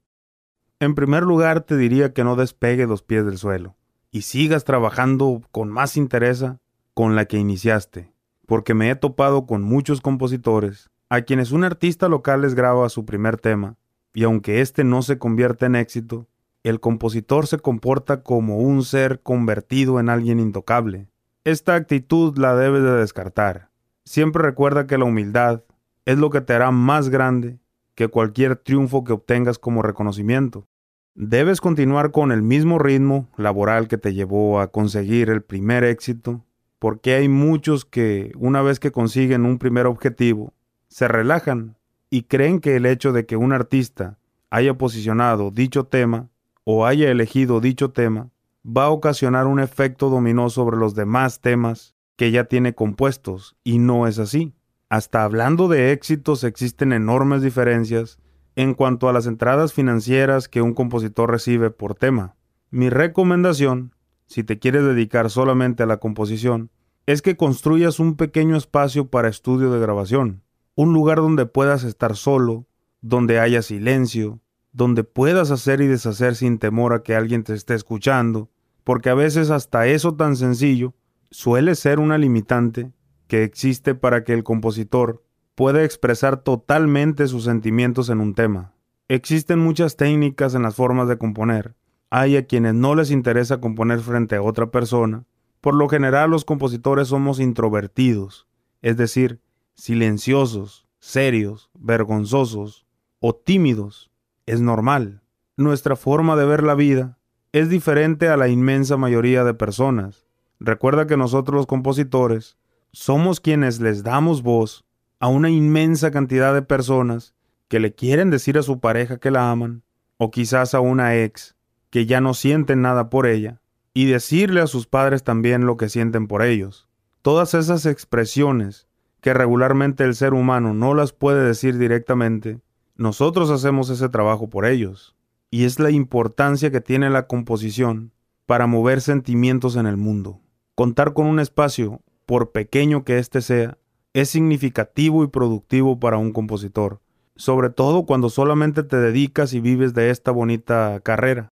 En primer lugar, te diría que no despegue los pies del suelo y sigas trabajando con más interés con la que iniciaste, porque me he topado con muchos compositores a quienes un artista local les graba su primer tema y aunque éste no se convierte en éxito, el compositor se comporta como un ser convertido en alguien intocable. Esta actitud la debes de descartar. Siempre recuerda que la humildad es lo que te hará más grande que cualquier triunfo que obtengas como reconocimiento. Debes continuar con el mismo ritmo laboral que te llevó a conseguir el primer éxito, porque hay muchos que, una vez que consiguen un primer objetivo, se relajan y creen que el hecho de que un artista haya posicionado dicho tema o haya elegido dicho tema va a ocasionar un efecto dominó sobre los demás temas que ya tiene compuestos, y no es así. Hasta hablando de éxitos existen enormes diferencias en cuanto a las entradas financieras que un compositor recibe por tema. Mi recomendación, si te quieres dedicar solamente a la composición, es que construyas un pequeño espacio para estudio de grabación un lugar donde puedas estar solo, donde haya silencio, donde puedas hacer y deshacer sin temor a que alguien te esté escuchando, porque a veces hasta eso tan sencillo suele ser una limitante que existe para que el compositor pueda expresar totalmente sus sentimientos en un tema. Existen muchas técnicas en las formas de componer. Hay a quienes no les interesa componer frente a otra persona. Por lo general los compositores somos introvertidos, es decir, silenciosos, serios, vergonzosos o tímidos. Es normal. Nuestra forma de ver la vida es diferente a la inmensa mayoría de personas. Recuerda que nosotros los compositores somos quienes les damos voz a una inmensa cantidad de personas que le quieren decir a su pareja que la aman, o quizás a una ex que ya no sienten nada por ella, y decirle a sus padres también lo que sienten por ellos. Todas esas expresiones que regularmente el ser humano no las puede decir directamente, nosotros hacemos ese trabajo por ellos. Y es la importancia que tiene la composición para mover sentimientos en el mundo. Contar con un espacio, por pequeño que éste sea, es significativo y productivo para un compositor, sobre todo cuando solamente te dedicas y vives de esta bonita carrera.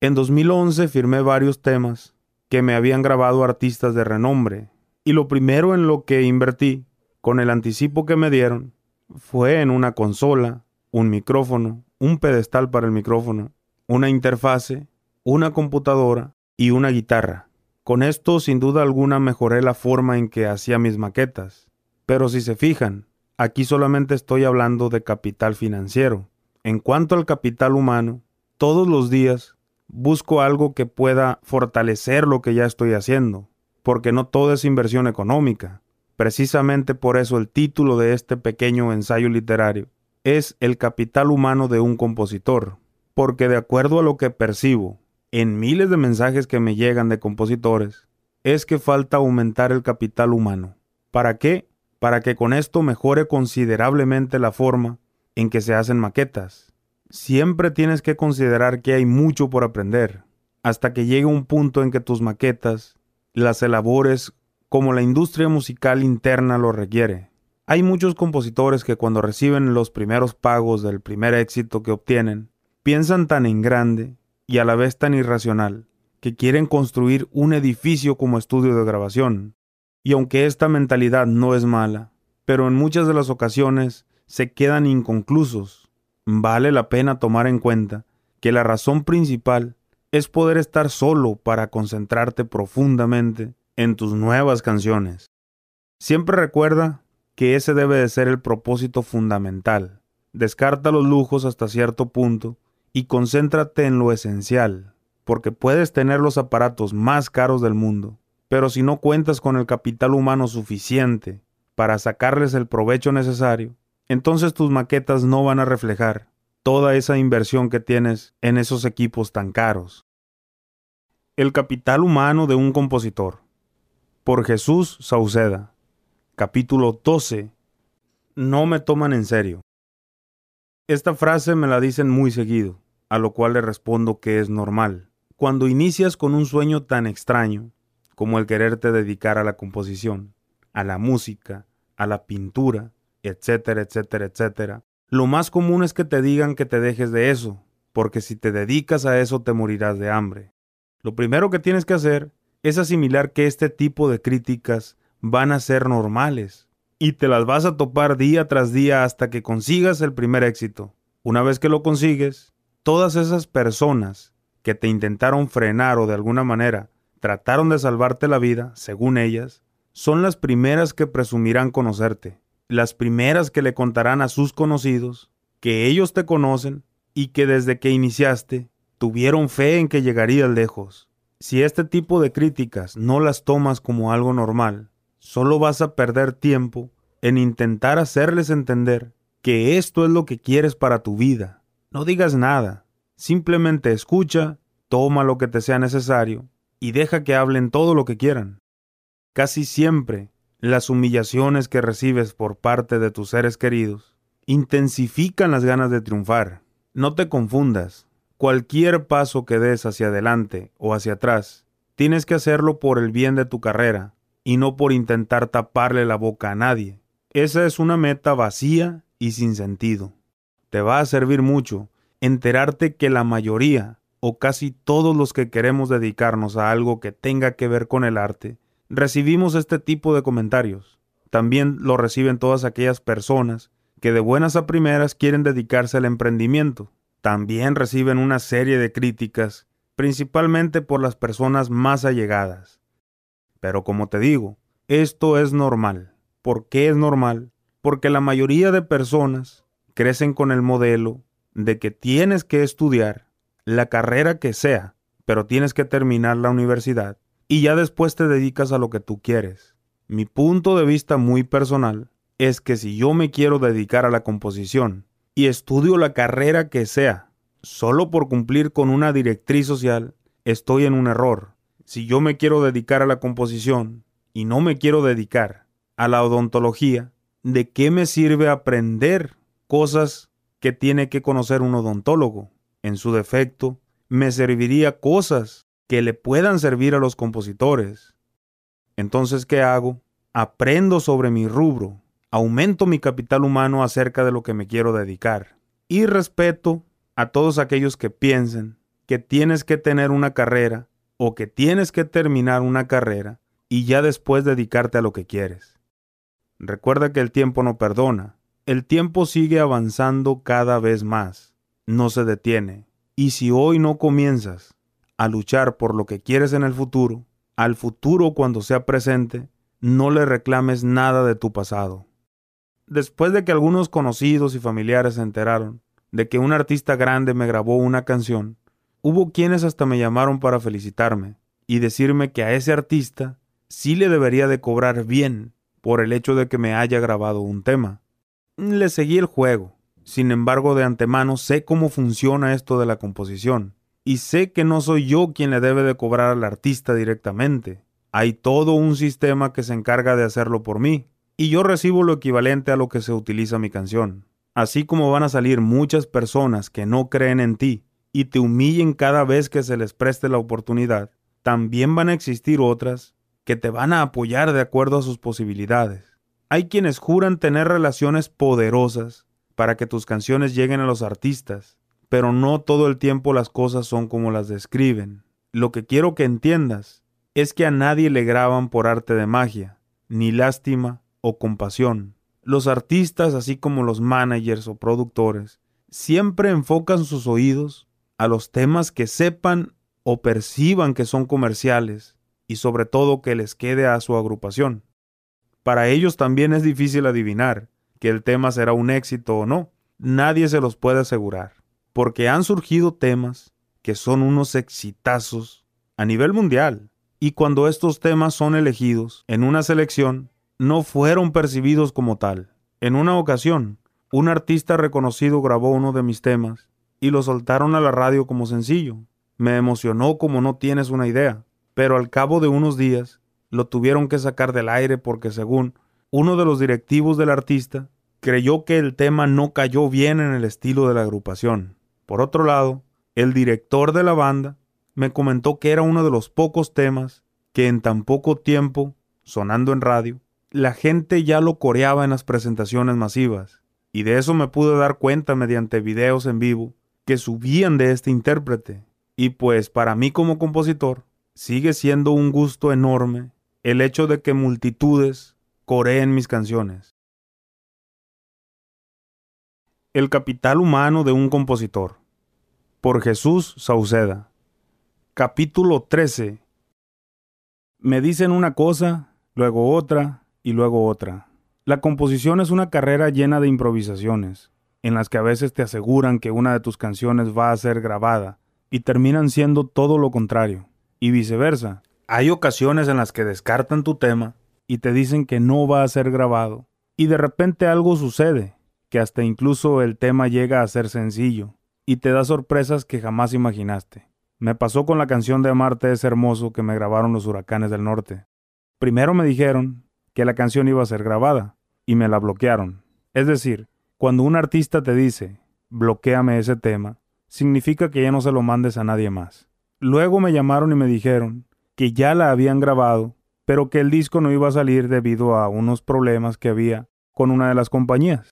En 2011 firmé varios temas que me habían grabado artistas de renombre, y lo primero en lo que invertí con el anticipo que me dieron, fue en una consola, un micrófono, un pedestal para el micrófono una interfase, una computadora y una guitarra. Con esto sin duda alguna mejoré la forma en que hacía mis maquetas. Pero si se fijan, aquí solamente estoy hablando de capital financiero. En cuanto al capital humano, todos los días busco algo que pueda fortalecer lo que ya estoy haciendo, porque no todo es inversión económica. Precisamente por eso el título de este pequeño ensayo literario es El capital humano de un compositor, porque de acuerdo a lo que percibo en miles de mensajes que me llegan de compositores, es que falta aumentar el capital humano. ¿Para qué? Para que con esto mejore considerablemente la forma en que se hacen maquetas. Siempre tienes que considerar que hay mucho por aprender, hasta que llegue un punto en que tus maquetas las elabores como la industria musical interna lo requiere. Hay muchos compositores que cuando reciben los primeros pagos del primer éxito que obtienen, piensan tan en grande y a la vez tan irracional, que quieren construir un edificio como estudio de grabación. Y aunque esta mentalidad no es mala, pero en muchas de las ocasiones se quedan inconclusos, vale la pena tomar en cuenta que la razón principal es poder estar solo para concentrarte profundamente en tus nuevas canciones. Siempre recuerda que ese debe de ser el propósito fundamental. Descarta los lujos hasta cierto punto y concéntrate en lo esencial, porque puedes tener los aparatos más caros del mundo, pero si no cuentas con el capital humano suficiente para sacarles el provecho necesario, entonces tus maquetas no van a reflejar toda esa inversión que tienes en esos equipos tan caros. El capital humano de un compositor. Por Jesús Sauceda. Capítulo 12. No me toman en serio. Esta frase me la dicen muy seguido, a lo cual le respondo que es normal. Cuando inicias con un sueño tan extraño como el quererte dedicar a la composición, a la música, a la pintura, etcétera, etcétera, etcétera, lo más común es que te digan que te dejes de eso, porque si te dedicas a eso te morirás de hambre. Lo primero que tienes que hacer es asimilar que este tipo de críticas van a ser normales y te las vas a topar día tras día hasta que consigas el primer éxito. Una vez que lo consigues, todas esas personas que te intentaron frenar o de alguna manera trataron de salvarte la vida, según ellas, son las primeras que presumirán conocerte, las primeras que le contarán a sus conocidos que ellos te conocen y que desde que iniciaste tuvieron fe en que llegarías lejos. Si este tipo de críticas no las tomas como algo normal, solo vas a perder tiempo en intentar hacerles entender que esto es lo que quieres para tu vida. No digas nada, simplemente escucha, toma lo que te sea necesario y deja que hablen todo lo que quieran. Casi siempre las humillaciones que recibes por parte de tus seres queridos intensifican las ganas de triunfar. No te confundas, Cualquier paso que des hacia adelante o hacia atrás, tienes que hacerlo por el bien de tu carrera y no por intentar taparle la boca a nadie. Esa es una meta vacía y sin sentido. Te va a servir mucho enterarte que la mayoría o casi todos los que queremos dedicarnos a algo que tenga que ver con el arte, recibimos este tipo de comentarios. También lo reciben todas aquellas personas que de buenas a primeras quieren dedicarse al emprendimiento también reciben una serie de críticas, principalmente por las personas más allegadas. Pero como te digo, esto es normal. ¿Por qué es normal? Porque la mayoría de personas crecen con el modelo de que tienes que estudiar la carrera que sea, pero tienes que terminar la universidad y ya después te dedicas a lo que tú quieres. Mi punto de vista muy personal es que si yo me quiero dedicar a la composición y estudio la carrera que sea, solo por cumplir con una directriz social, estoy en un error. Si yo me quiero dedicar a la composición y no me quiero dedicar a la odontología, ¿de qué me sirve aprender cosas que tiene que conocer un odontólogo? En su defecto, me serviría cosas que le puedan servir a los compositores. Entonces, ¿qué hago? Aprendo sobre mi rubro, aumento mi capital humano acerca de lo que me quiero dedicar y respeto a todos aquellos que piensen que tienes que tener una carrera o que tienes que terminar una carrera y ya después dedicarte a lo que quieres. Recuerda que el tiempo no perdona, el tiempo sigue avanzando cada vez más, no se detiene, Y si hoy no comienzas a luchar por lo que quieres en el futuro, al futuro cuando sea presente, no le reclames nada de tu pasado. Después de que algunos conocidos y familiares se enteraron de que un artista grande me grabó una canción, hubo quienes hasta me llamaron para felicitarme y decirme que a ese artista sí le debería de cobrar bien por el hecho de que me haya grabado un tema. Le seguí el juego. Sin embargo, de antemano sé cómo funciona esto de la composición. Y sé que no soy yo quien le debe de cobrar al artista directamente. Hay todo un sistema que se encarga de hacerlo por mí. Y yo recibo lo equivalente a lo que se utiliza mi canción. Así como van a salir muchas personas que no creen en ti y te humillen cada vez que se les preste la oportunidad, también van a existir otras que te van a apoyar de acuerdo a sus posibilidades. Hay quienes juran tener relaciones poderosas para que tus canciones lleguen a los artistas, pero no todo el tiempo las cosas son como las describen. Lo que quiero que entiendas es que a nadie le graban por arte de magia, ni lástima o compasión. Los artistas, así como los managers o productores, siempre enfocan sus oídos a los temas que sepan o perciban que son comerciales y sobre todo que les quede a su agrupación. Para ellos también es difícil adivinar que el tema será un éxito o no. Nadie se los puede asegurar, porque han surgido temas que son unos exitazos a nivel mundial, y cuando estos temas son elegidos en una selección, no fueron percibidos como tal. En una ocasión, un artista reconocido grabó uno de mis temas y lo soltaron a la radio como sencillo. Me emocionó como no tienes una idea pero al cabo de unos días lo tuvieron que sacar del aire porque según uno de los directivos del artista creyó que el tema no cayó bien en el estilo de la agrupación. Por otro lado, el director de la banda me comentó que era uno de los pocos temas que en tan poco tiempo, sonando en radio, la gente ya lo coreaba en las presentaciones masivas, y de eso me pude dar cuenta mediante videos en vivo que subían de este intérprete. Y pues para mí como compositor, sigue siendo un gusto enorme el hecho de que multitudes coreen mis canciones. El capital humano de un compositor. Por Jesús Sauceda. Capítulo 13. Me dicen una cosa, luego otra y luego otra. La composición es una carrera llena de improvisaciones, en las que a veces te aseguran que una de tus canciones va a ser grabada y terminan siendo todo lo contrario y viceversa. Hay ocasiones en las que descartan tu tema y te dicen que no va a ser grabado y de repente algo sucede, que hasta incluso el tema llega a ser sencillo y te da sorpresas que jamás imaginaste. Me pasó con la canción de Amarte es hermoso que me grabaron los huracanes del norte. Primero me dijeron que la canción iba a ser grabada y me la bloquearon. Es decir, cuando un artista te dice, bloqueame ese tema, significa que ya no se lo mandes a nadie más. Luego me llamaron y me dijeron que ya la habían grabado, pero que el disco no iba a salir debido a unos problemas que había con una de las compañías.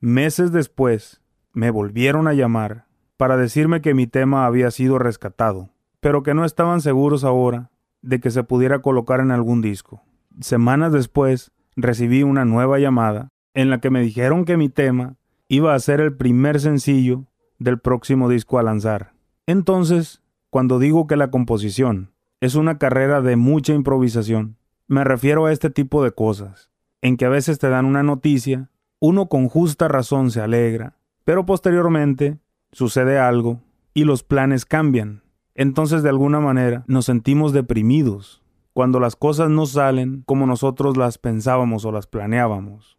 Meses después, me volvieron a llamar para decirme que mi tema había sido rescatado, pero que no estaban seguros ahora de que se pudiera colocar en algún disco. Semanas después, recibí una nueva llamada en la que me dijeron que mi tema iba a ser el primer sencillo del próximo disco a lanzar. Entonces cuando digo que la composición es una carrera de mucha improvisación, me refiero a este tipo de cosas, en que a veces te dan una noticia, uno con justa razón se alegra, pero posteriormente sucede algo y los planes cambian. Entonces de alguna manera nos sentimos deprimidos cuando las cosas no salen como nosotros las pensábamos o las planeábamos.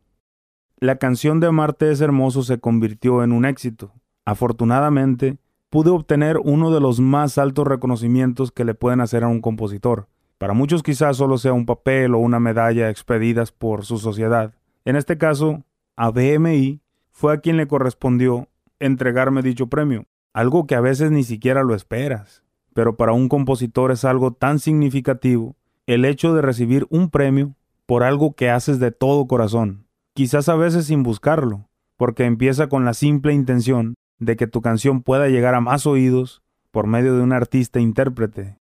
La canción de Marte es hermoso se convirtió en un éxito. Afortunadamente, pude obtener uno de los más altos reconocimientos que le pueden hacer a un compositor. Para muchos quizás solo sea un papel o una medalla expedidas por su sociedad. En este caso, a BMI fue a quien le correspondió entregarme dicho premio, algo que a veces ni siquiera lo esperas. Pero para un compositor es algo tan significativo el hecho de recibir un premio por algo que haces de todo corazón, quizás a veces sin buscarlo, porque empieza con la simple intención de que tu canción pueda llegar a más oídos por medio de un artista intérprete.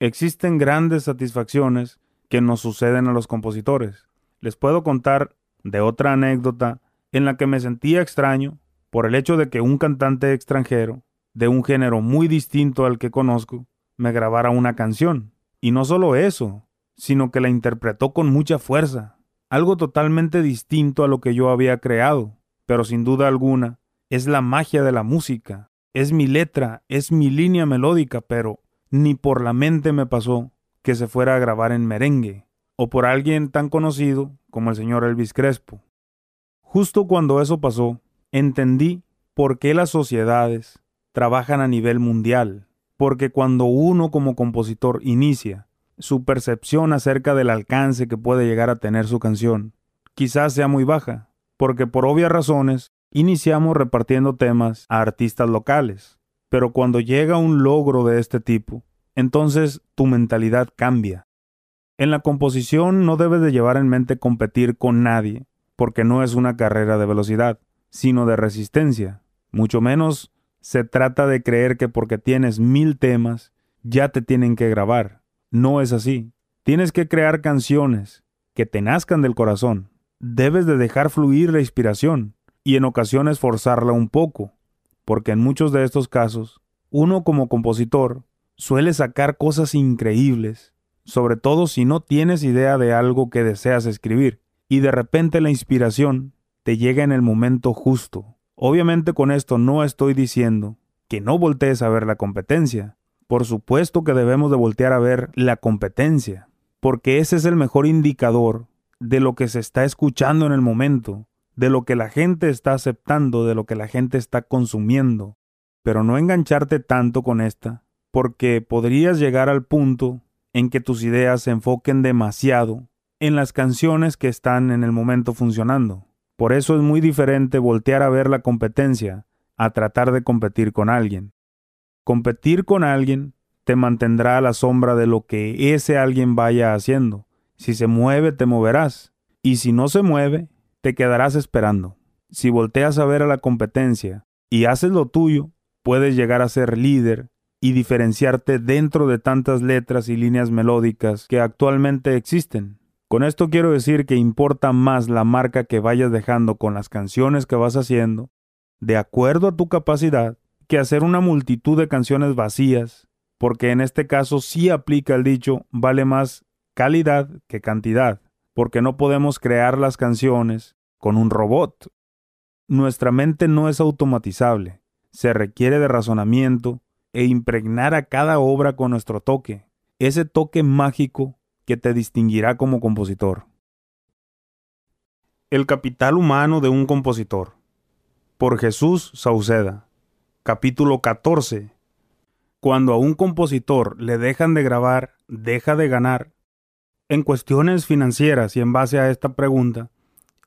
Existen grandes satisfacciones que nos suceden a los compositores. Les puedo contar de otra anécdota en la que me sentía extraño por el hecho de que un cantante extranjero de un género muy distinto al que conozco, me grabara una canción. Y no solo eso, sino que la interpretó con mucha fuerza, algo totalmente distinto a lo que yo había creado, pero sin duda alguna, es la magia de la música, es mi letra, es mi línea melódica, pero ni por la mente me pasó que se fuera a grabar en merengue, o por alguien tan conocido como el señor Elvis Crespo. Justo cuando eso pasó, entendí por qué las sociedades trabajan a nivel mundial, porque cuando uno como compositor inicia, su percepción acerca del alcance que puede llegar a tener su canción quizás sea muy baja, porque por obvias razones iniciamos repartiendo temas a artistas locales. Pero cuando llega un logro de este tipo, entonces tu mentalidad cambia. En la composición no debes de llevar en mente competir con nadie, porque no es una carrera de velocidad, sino de resistencia. Mucho menos se trata de creer que porque tienes mil temas, ya te tienen que grabar. No es así. Tienes que crear canciones que te nazcan del corazón. Debes de dejar fluir la inspiración y en ocasiones forzarla un poco, porque en muchos de estos casos, uno como compositor suele sacar cosas increíbles, sobre todo si no tienes idea de algo que deseas escribir, y de repente la inspiración te llega en el momento justo. Obviamente con esto no estoy diciendo que no voltees a ver la competencia, por supuesto que debemos de voltear a ver la competencia, porque ese es el mejor indicador de lo que se está escuchando en el momento, de lo que la gente está aceptando, de lo que la gente está consumiendo. Pero no engancharte tanto con esta, porque podrías llegar al punto en que tus ideas se enfoquen demasiado en las canciones que están en el momento funcionando. Por eso es muy diferente voltear a ver la competencia a tratar de competir con alguien. Competir con alguien te mantendrá a la sombra de lo que ese alguien vaya haciendo. Si se mueve, te moverás. Y si no se mueve, te quedarás esperando. Si volteas a ver a la competencia y haces lo tuyo, puedes llegar a ser líder y diferenciarte dentro de tantas letras y líneas melódicas que actualmente existen. Con esto quiero decir que importa más la marca que vayas dejando con las canciones que vas haciendo, de acuerdo a tu capacidad, que hacer una multitud de canciones vacías, porque en este caso sí aplica el dicho vale más calidad que cantidad, porque no podemos crear las canciones con un robot. Nuestra mente no es automatizable, se requiere de razonamiento e impregnar a cada obra con nuestro toque, ese toque mágico que te distinguirá como compositor. El capital humano de un compositor. Por Jesús Sauceda capítulo 14. Cuando a un compositor le dejan de grabar, deja de ganar. En cuestiones financieras y en base a esta pregunta,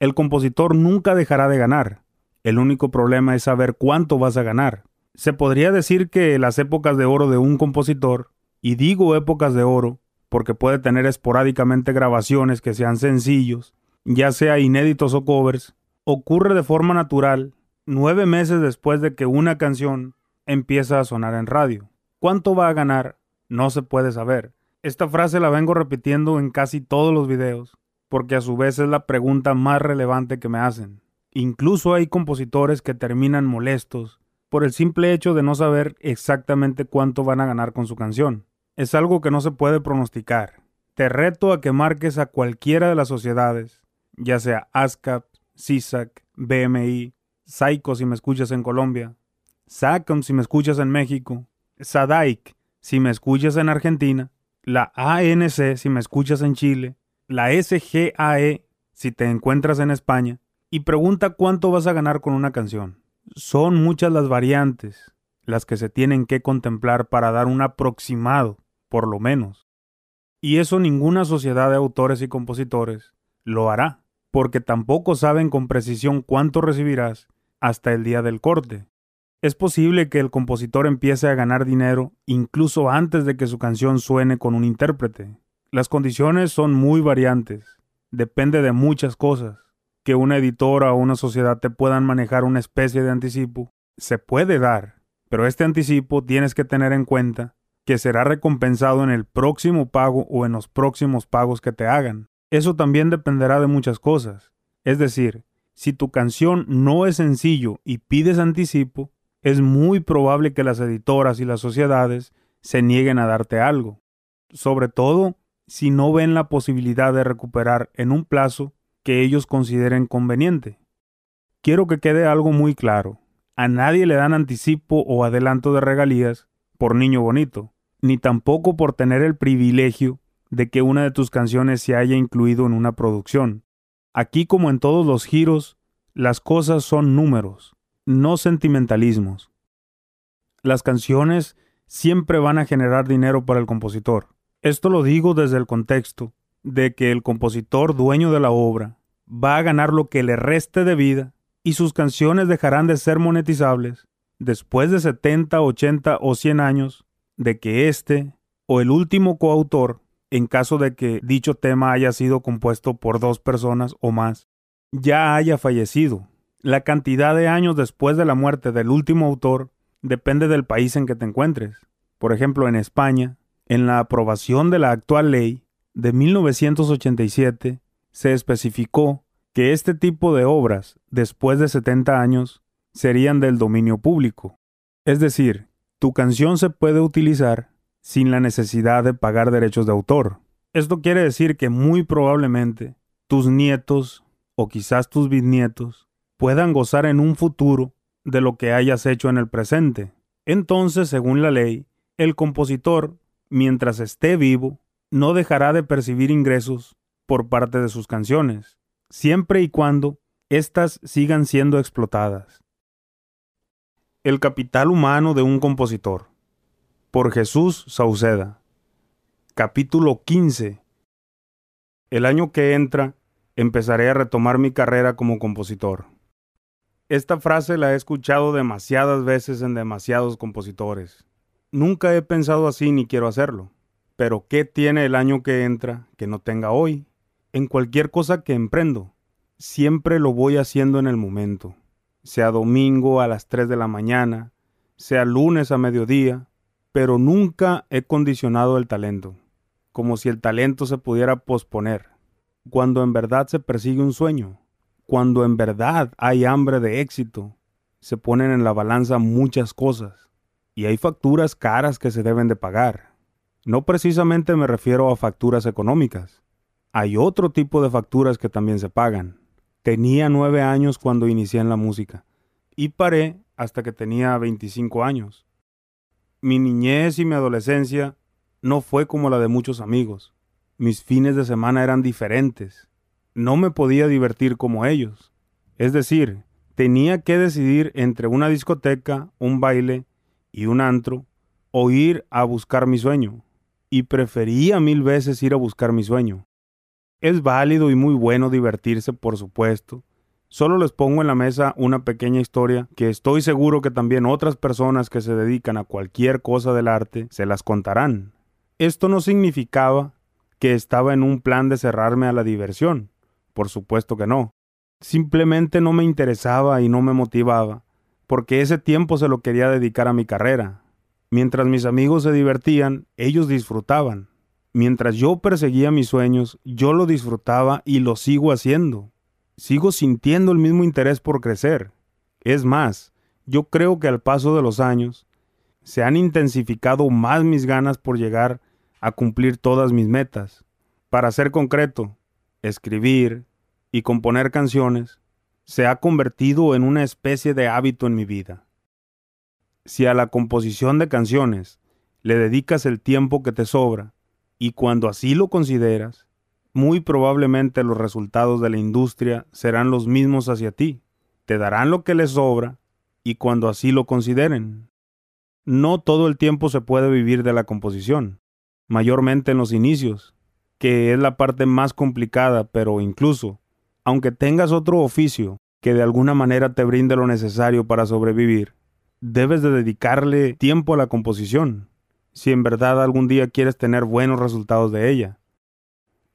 el compositor nunca dejará de ganar. El único problema es saber cuánto vas a ganar. Se podría decir que las épocas de oro de un compositor, y digo épocas de oro, porque puede tener esporádicamente grabaciones que sean sencillos, ya sea inéditos o covers, ocurre de forma natural nueve meses después de que una canción empieza a sonar en radio. ¿Cuánto va a ganar? No se puede saber. Esta frase la vengo repitiendo en casi todos los videos, porque a su vez es la pregunta más relevante que me hacen. Incluso hay compositores que terminan molestos por el simple hecho de no saber exactamente cuánto van a ganar con su canción. Es algo que no se puede pronosticar. Te reto a que marques a cualquiera de las sociedades, ya sea ASCAP, CISAC, BMI, Saiko si me escuchas en Colombia, SACOM si me escuchas en México, SADAIC si me escuchas en Argentina, la ANC si me escuchas en Chile, la SGAE si te encuentras en España, y pregunta cuánto vas a ganar con una canción. Son muchas las variantes las que se tienen que contemplar para dar un aproximado, por lo menos. Y eso ninguna sociedad de autores y compositores lo hará, porque tampoco saben con precisión cuánto recibirás hasta el día del corte. Es posible que el compositor empiece a ganar dinero incluso antes de que su canción suene con un intérprete. Las condiciones son muy variantes, depende de muchas cosas. Que una editora o una sociedad te puedan manejar una especie de anticipo se puede dar, pero este anticipo tienes que tener en cuenta que será recompensado en el próximo pago o en los próximos pagos que te hagan. Eso también dependerá de muchas cosas. Es decir, si tu canción no es sencillo y pides anticipo, es muy probable que las editoras y las sociedades se nieguen a darte algo, sobre todo si no ven la posibilidad de recuperar en un plazo que ellos consideren conveniente. Quiero que quede algo muy claro. A nadie le dan anticipo o adelanto de regalías por niño bonito, ni tampoco por tener el privilegio de que una de tus canciones se haya incluido en una producción. Aquí como en todos los giros, las cosas son números, no sentimentalismos. Las canciones siempre van a generar dinero para el compositor. Esto lo digo desde el contexto de que el compositor dueño de la obra va a ganar lo que le reste de vida y sus canciones dejarán de ser monetizables después de 70, 80 o 100 años de que este o el último coautor, en caso de que dicho tema haya sido compuesto por dos personas o más, ya haya fallecido. La cantidad de años después de la muerte del último autor depende del país en que te encuentres. Por ejemplo, en España, en la aprobación de la actual ley de 1987, se especificó que este tipo de obras, después de 70 años, serían del dominio público. Es decir, tu canción se puede utilizar sin la necesidad de pagar derechos de autor. Esto quiere decir que muy probablemente tus nietos o quizás tus bisnietos puedan gozar en un futuro de lo que hayas hecho en el presente. Entonces, según la ley, el compositor, mientras esté vivo, no dejará de percibir ingresos por parte de sus canciones, siempre y cuando éstas sigan siendo explotadas. El capital humano de un compositor. Por Jesús Sauceda. Capítulo 15. El año que entra, empezaré a retomar mi carrera como compositor. Esta frase la he escuchado demasiadas veces en demasiados compositores. Nunca he pensado así ni quiero hacerlo. Pero ¿qué tiene el año que entra que no tenga hoy? En cualquier cosa que emprendo, siempre lo voy haciendo en el momento. Sea domingo a las 3 de la mañana, sea lunes a mediodía, pero nunca he condicionado el talento, como si el talento se pudiera posponer, cuando en verdad se persigue un sueño, cuando en verdad hay hambre de éxito, se ponen en la balanza muchas cosas, y hay facturas caras que se deben de pagar no precisamente me refiero a facturas económicas. Hay otro tipo de facturas que también se pagan. Tenía nueve años cuando inicié en la música y paré hasta que tenía 25 años. Mi niñez y mi adolescencia no fue como la de muchos amigos. Mis fines de semana eran diferentes. No me podía divertir como ellos. Es decir, tenía que decidir entre una discoteca, un baile y un antro, o ir a buscar mi sueño y prefería mil veces ir a buscar mi sueño. Es válido y muy bueno divertirse, por supuesto. Solo les pongo en la mesa una pequeña historia que estoy seguro que también otras personas que se dedican a cualquier cosa del arte se las contarán. Esto no significaba que estaba en un plan de cerrarme a la diversión. Por supuesto que no. Simplemente no me interesaba y no me motivaba, porque ese tiempo se lo quería dedicar a mi carrera, Mientras mis amigos se divertían, ellos disfrutaban. Mientras yo perseguía mis sueños, yo lo disfrutaba y lo sigo haciendo. Sigo sintiendo el mismo interés por crecer. Es más, yo creo que al paso de los años, se han intensificado más mis ganas por llegar a cumplir todas mis metas. Para ser concreto, escribir y componer canciones se ha convertido en una especie de hábito en mi vida si a la composición de canciones le dedicas el tiempo que te sobra, y cuando así lo consideras, muy probablemente los resultados de la industria serán los mismos hacia ti. Te darán lo que les sobra, y cuando así lo consideren. No todo el tiempo se puede vivir de la composición, mayormente en los inicios, que es la parte más complicada, pero incluso, aunque tengas otro oficio que de alguna manera te brinde lo necesario para sobrevivir, debes de dedicarle tiempo a la composición, si en verdad algún día quieres tener buenos resultados de ella.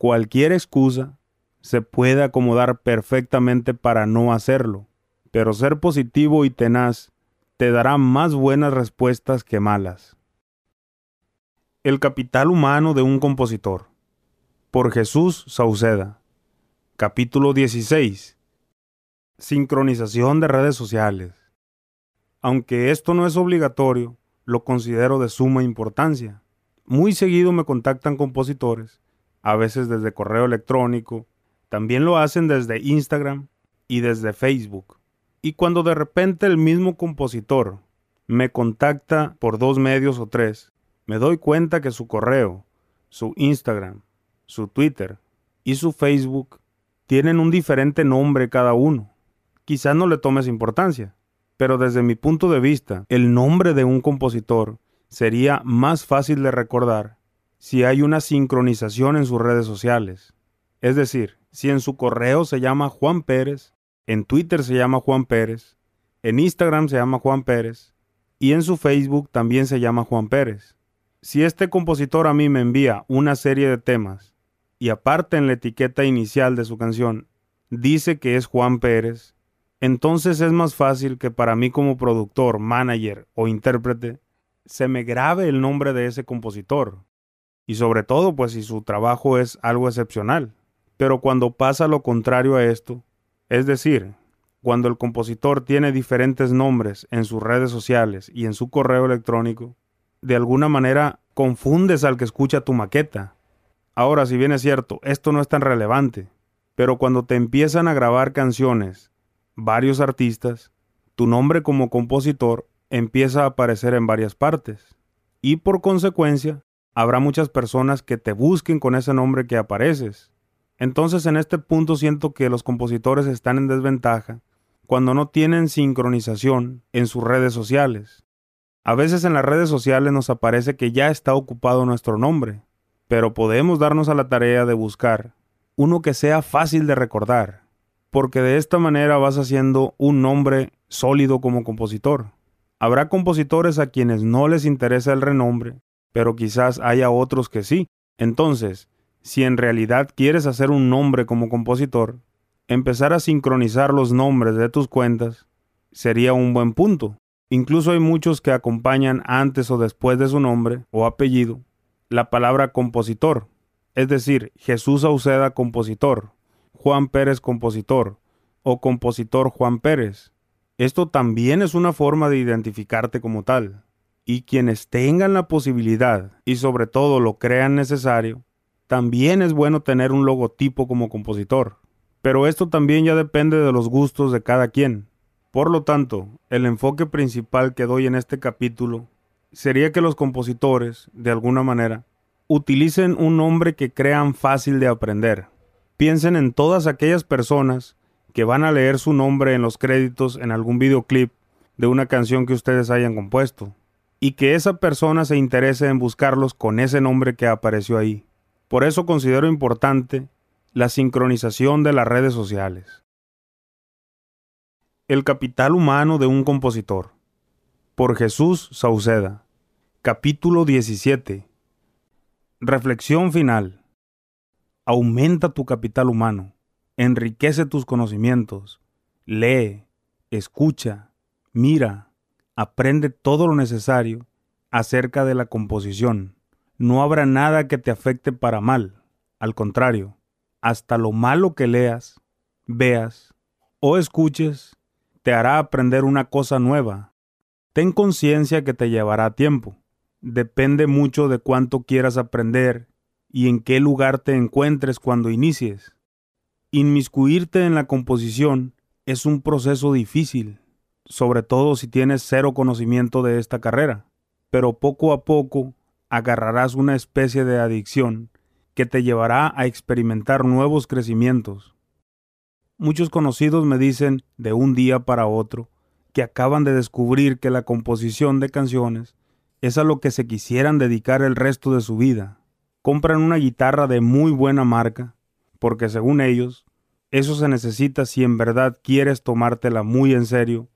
Cualquier excusa se puede acomodar perfectamente para no hacerlo, pero ser positivo y tenaz te dará más buenas respuestas que malas. El capital humano de un compositor. Por Jesús Sauceda. Capítulo 16. Sincronización de redes sociales. Aunque esto no es obligatorio, lo considero de suma importancia. Muy seguido me contactan compositores, a veces desde correo electrónico, también lo hacen desde Instagram y desde Facebook. Y cuando de repente el mismo compositor me contacta por dos medios o tres, me doy cuenta que su correo, su Instagram, su Twitter y su Facebook tienen un diferente nombre cada uno. Quizás no le tomes importancia, pero desde mi punto de vista, el nombre de un compositor sería más fácil de recordar si hay una sincronización en sus redes sociales. Es decir, si en su correo se llama Juan Pérez, en Twitter se llama Juan Pérez, en Instagram se llama Juan Pérez y en su Facebook también se llama Juan Pérez. Si este compositor a mí me envía una serie de temas y aparte en la etiqueta inicial de su canción dice que es Juan Pérez, entonces es más fácil que para mí como productor, manager o intérprete se me grabe el nombre de ese compositor. Y sobre todo, pues si su trabajo es algo excepcional. Pero cuando pasa lo contrario a esto, es decir, cuando el compositor tiene diferentes nombres en sus redes sociales y en su correo electrónico, de alguna manera confundes al que escucha tu maqueta. Ahora, si bien es cierto, esto no es tan relevante, pero cuando te empiezan a grabar canciones, varios artistas, tu nombre como compositor empieza a aparecer en varias partes. Y por consecuencia, habrá muchas personas que te busquen con ese nombre que apareces. Entonces en este punto siento que los compositores están en desventaja cuando no tienen sincronización en sus redes sociales. A veces en las redes sociales nos aparece que ya está ocupado nuestro nombre, pero podemos darnos a la tarea de buscar uno que sea fácil de recordar, porque de esta manera vas haciendo un nombre sólido como compositor. Habrá compositores a quienes no les interesa el renombre, pero quizás haya otros que sí. Entonces, si en realidad quieres hacer un nombre como compositor, empezar a sincronizar los nombres de tus cuentas sería un buen punto. Incluso hay muchos que acompañan antes o después de su nombre o apellido la palabra compositor, es decir, Jesús Auceda compositor, Juan Pérez compositor o compositor Juan Pérez. Esto también es una forma de identificarte como tal. Y quienes tengan la posibilidad y sobre todo lo crean necesario, también es bueno tener un logotipo como compositor. Pero esto también ya depende de los gustos de cada quien. Por lo tanto, el enfoque principal que doy en este capítulo sería que los compositores, de alguna manera, utilicen un nombre que crean fácil de aprender. Piensen en todas aquellas personas que van a leer su nombre en los créditos en algún videoclip de una canción que ustedes hayan compuesto, y que esa persona se interese en buscarlos con ese nombre que apareció ahí. Por eso considero importante la sincronización de las redes sociales. El capital humano de un compositor. Por Jesús Sauceda. Capítulo 17. Reflexión final. Aumenta tu capital humano enriquece tus conocimientos, lee, escucha, mira, aprende todo lo necesario acerca de la composición. No habrá nada que te afecte para mal, al contrario, hasta lo malo que leas, veas o escuches te hará aprender una cosa nueva. Ten conciencia que te llevará tiempo. Depende mucho de cuánto quieras aprender y en qué lugar te encuentres cuando inicies. Inmiscuirte en la composición es un proceso difícil, sobre todo si tienes cero conocimiento de esta carrera, pero poco a poco agarrarás una especie de adicción que te llevará a experimentar nuevos crecimientos. Muchos conocidos me dicen de un día para otro que acaban de descubrir que la composición de canciones es a lo que se quisieran dedicar el resto de su vida. Compran una guitarra de muy buena marca, porque según ellos, eso se necesita si en verdad quieres tomártela muy en serio.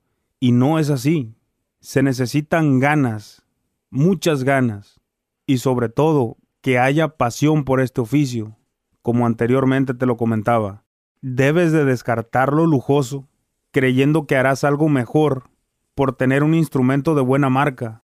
Y no es así. Se necesitan ganas, muchas ganas, y sobre todo que haya pasión por este oficio, como anteriormente te lo comentaba. Debes de descartar lo lujoso, creyendo que harás algo mejor por tener un instrumento de buena marca,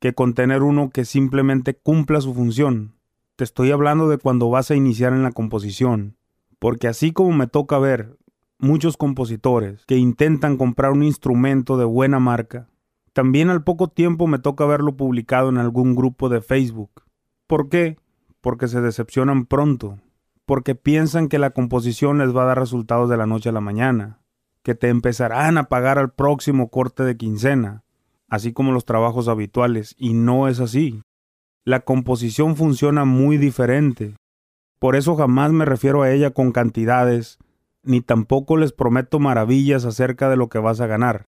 que con tener uno que simplemente cumpla su función. Te estoy hablando de cuando vas a iniciar en la composición, porque así como me toca ver muchos compositores que intentan comprar un instrumento de buena marca, También al poco tiempo me toca verlo publicado en algún grupo de Facebook. ¿Por qué? Porque se decepcionan pronto, porque piensan que la composición les va a dar resultados de la noche a la mañana, que te empezarán a pagar al próximo corte de quincena, así como los trabajos habituales, y no es así. La composición funciona muy diferente. Por eso jamás me refiero a ella con cantidades, ni tampoco les prometo maravillas acerca de lo que vas a ganar,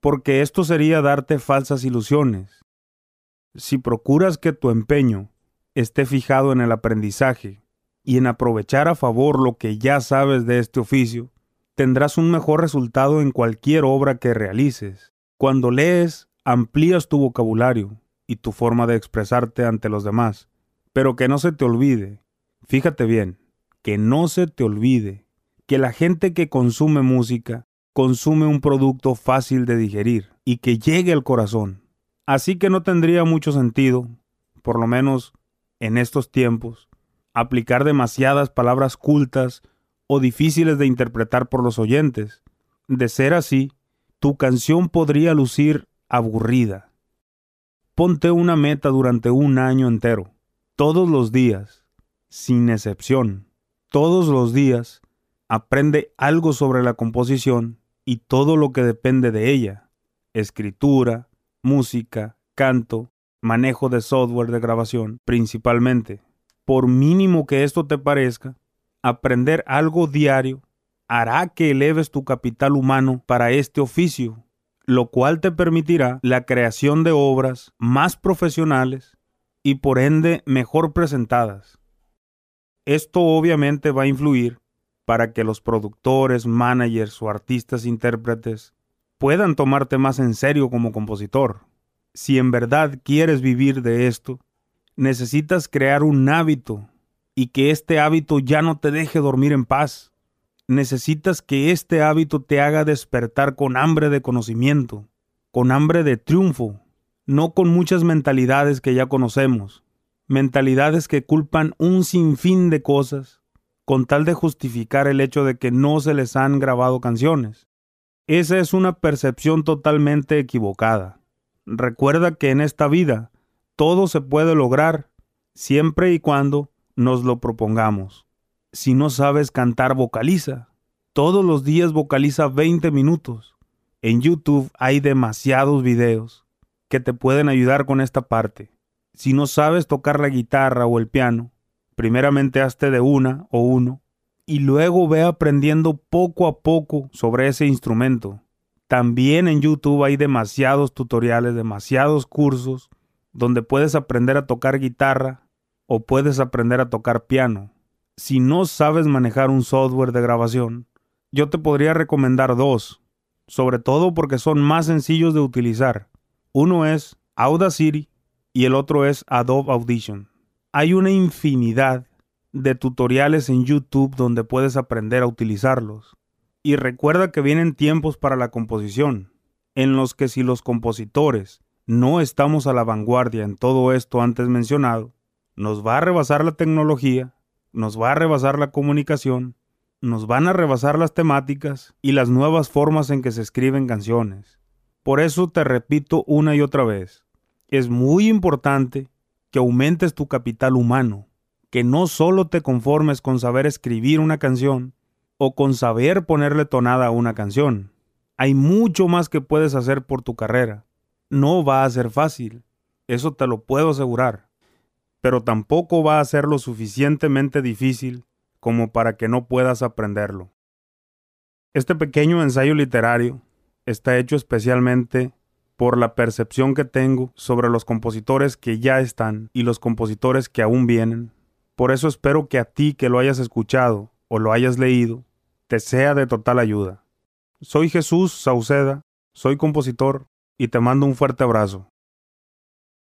porque esto sería darte falsas ilusiones. Si procuras que tu empeño esté fijado en el aprendizaje y en aprovechar a favor lo que ya sabes de este oficio, tendrás un mejor resultado en cualquier obra que realices. Cuando lees, amplías tu vocabulario y tu forma de expresarte ante los demás, pero que no se te olvide, fíjate bien, que no se te olvide que la gente que consume música consume un producto fácil de digerir y que llegue al corazón. Así que no tendría mucho sentido, por lo menos en estos tiempos, aplicar demasiadas palabras cultas o difíciles de interpretar por los oyentes. De ser así, tu canción podría lucir aburrida. Ponte una meta durante un año entero, todos los días, sin excepción, todos los días, aprende algo sobre la composición y todo lo que depende de ella, escritura, música, canto, manejo de software de grabación, principalmente. Por mínimo que esto te parezca, aprender algo diario hará que eleves tu capital humano para este oficio, lo cual te permitirá la creación de obras más profesionales y por ende mejor presentadas. Esto obviamente va a influir para que los productores, managers o artistas intérpretes puedan tomarte más en serio como compositor. Si en verdad quieres vivir de esto, necesitas crear un hábito y que este hábito ya no te deje dormir en paz. Necesitas que este hábito te haga despertar con hambre de conocimiento, con hambre de triunfo, no con muchas mentalidades que ya conocemos, mentalidades que culpan un sinfín de cosas con tal de justificar el hecho de que no se les han grabado canciones. Esa es una percepción totalmente equivocada. Recuerda que en esta vida todo se puede lograr siempre y cuando nos lo propongamos. Si no sabes cantar, vocaliza. Todos los días vocaliza 20 minutos. En YouTube hay demasiados videos que te pueden ayudar con esta parte. Si no sabes tocar la guitarra o el piano, primeramente hazte de una o uno y luego ve aprendiendo poco a poco sobre ese instrumento. También en YouTube hay demasiados tutoriales, demasiados cursos donde puedes aprender a tocar guitarra o puedes aprender a tocar piano. Si no sabes manejar un software de grabación, yo te podría recomendar dos, sobre todo porque son más sencillos de utilizar. Uno es Audacity y el otro es Adobe Audition. Hay una infinidad de tutoriales en YouTube donde puedes aprender a utilizarlos. Y recuerda que vienen tiempos para la composición, en los que si los compositores no estamos a la vanguardia en todo esto antes mencionado, nos va a rebasar la tecnología, nos va a rebasar la comunicación, nos van a rebasar las temáticas y las nuevas formas en que se escriben canciones. Por eso te repito una y otra vez, es muy importante que aumentes tu capital humano, que no solo te conformes con saber escribir una canción o con saber ponerle tonada a una canción. Hay mucho más que puedes hacer por tu carrera. No va a ser fácil, eso te lo puedo asegurar, pero tampoco va a ser lo suficientemente difícil como para que no puedas aprenderlo. Este pequeño ensayo literario está hecho especialmente por la percepción que tengo sobre los compositores que ya están y los compositores que aún vienen. Por eso espero que a ti que lo hayas escuchado o lo hayas leído, te sea de total ayuda. Soy Jesús Sauceda, soy compositor y te mando un fuerte abrazo.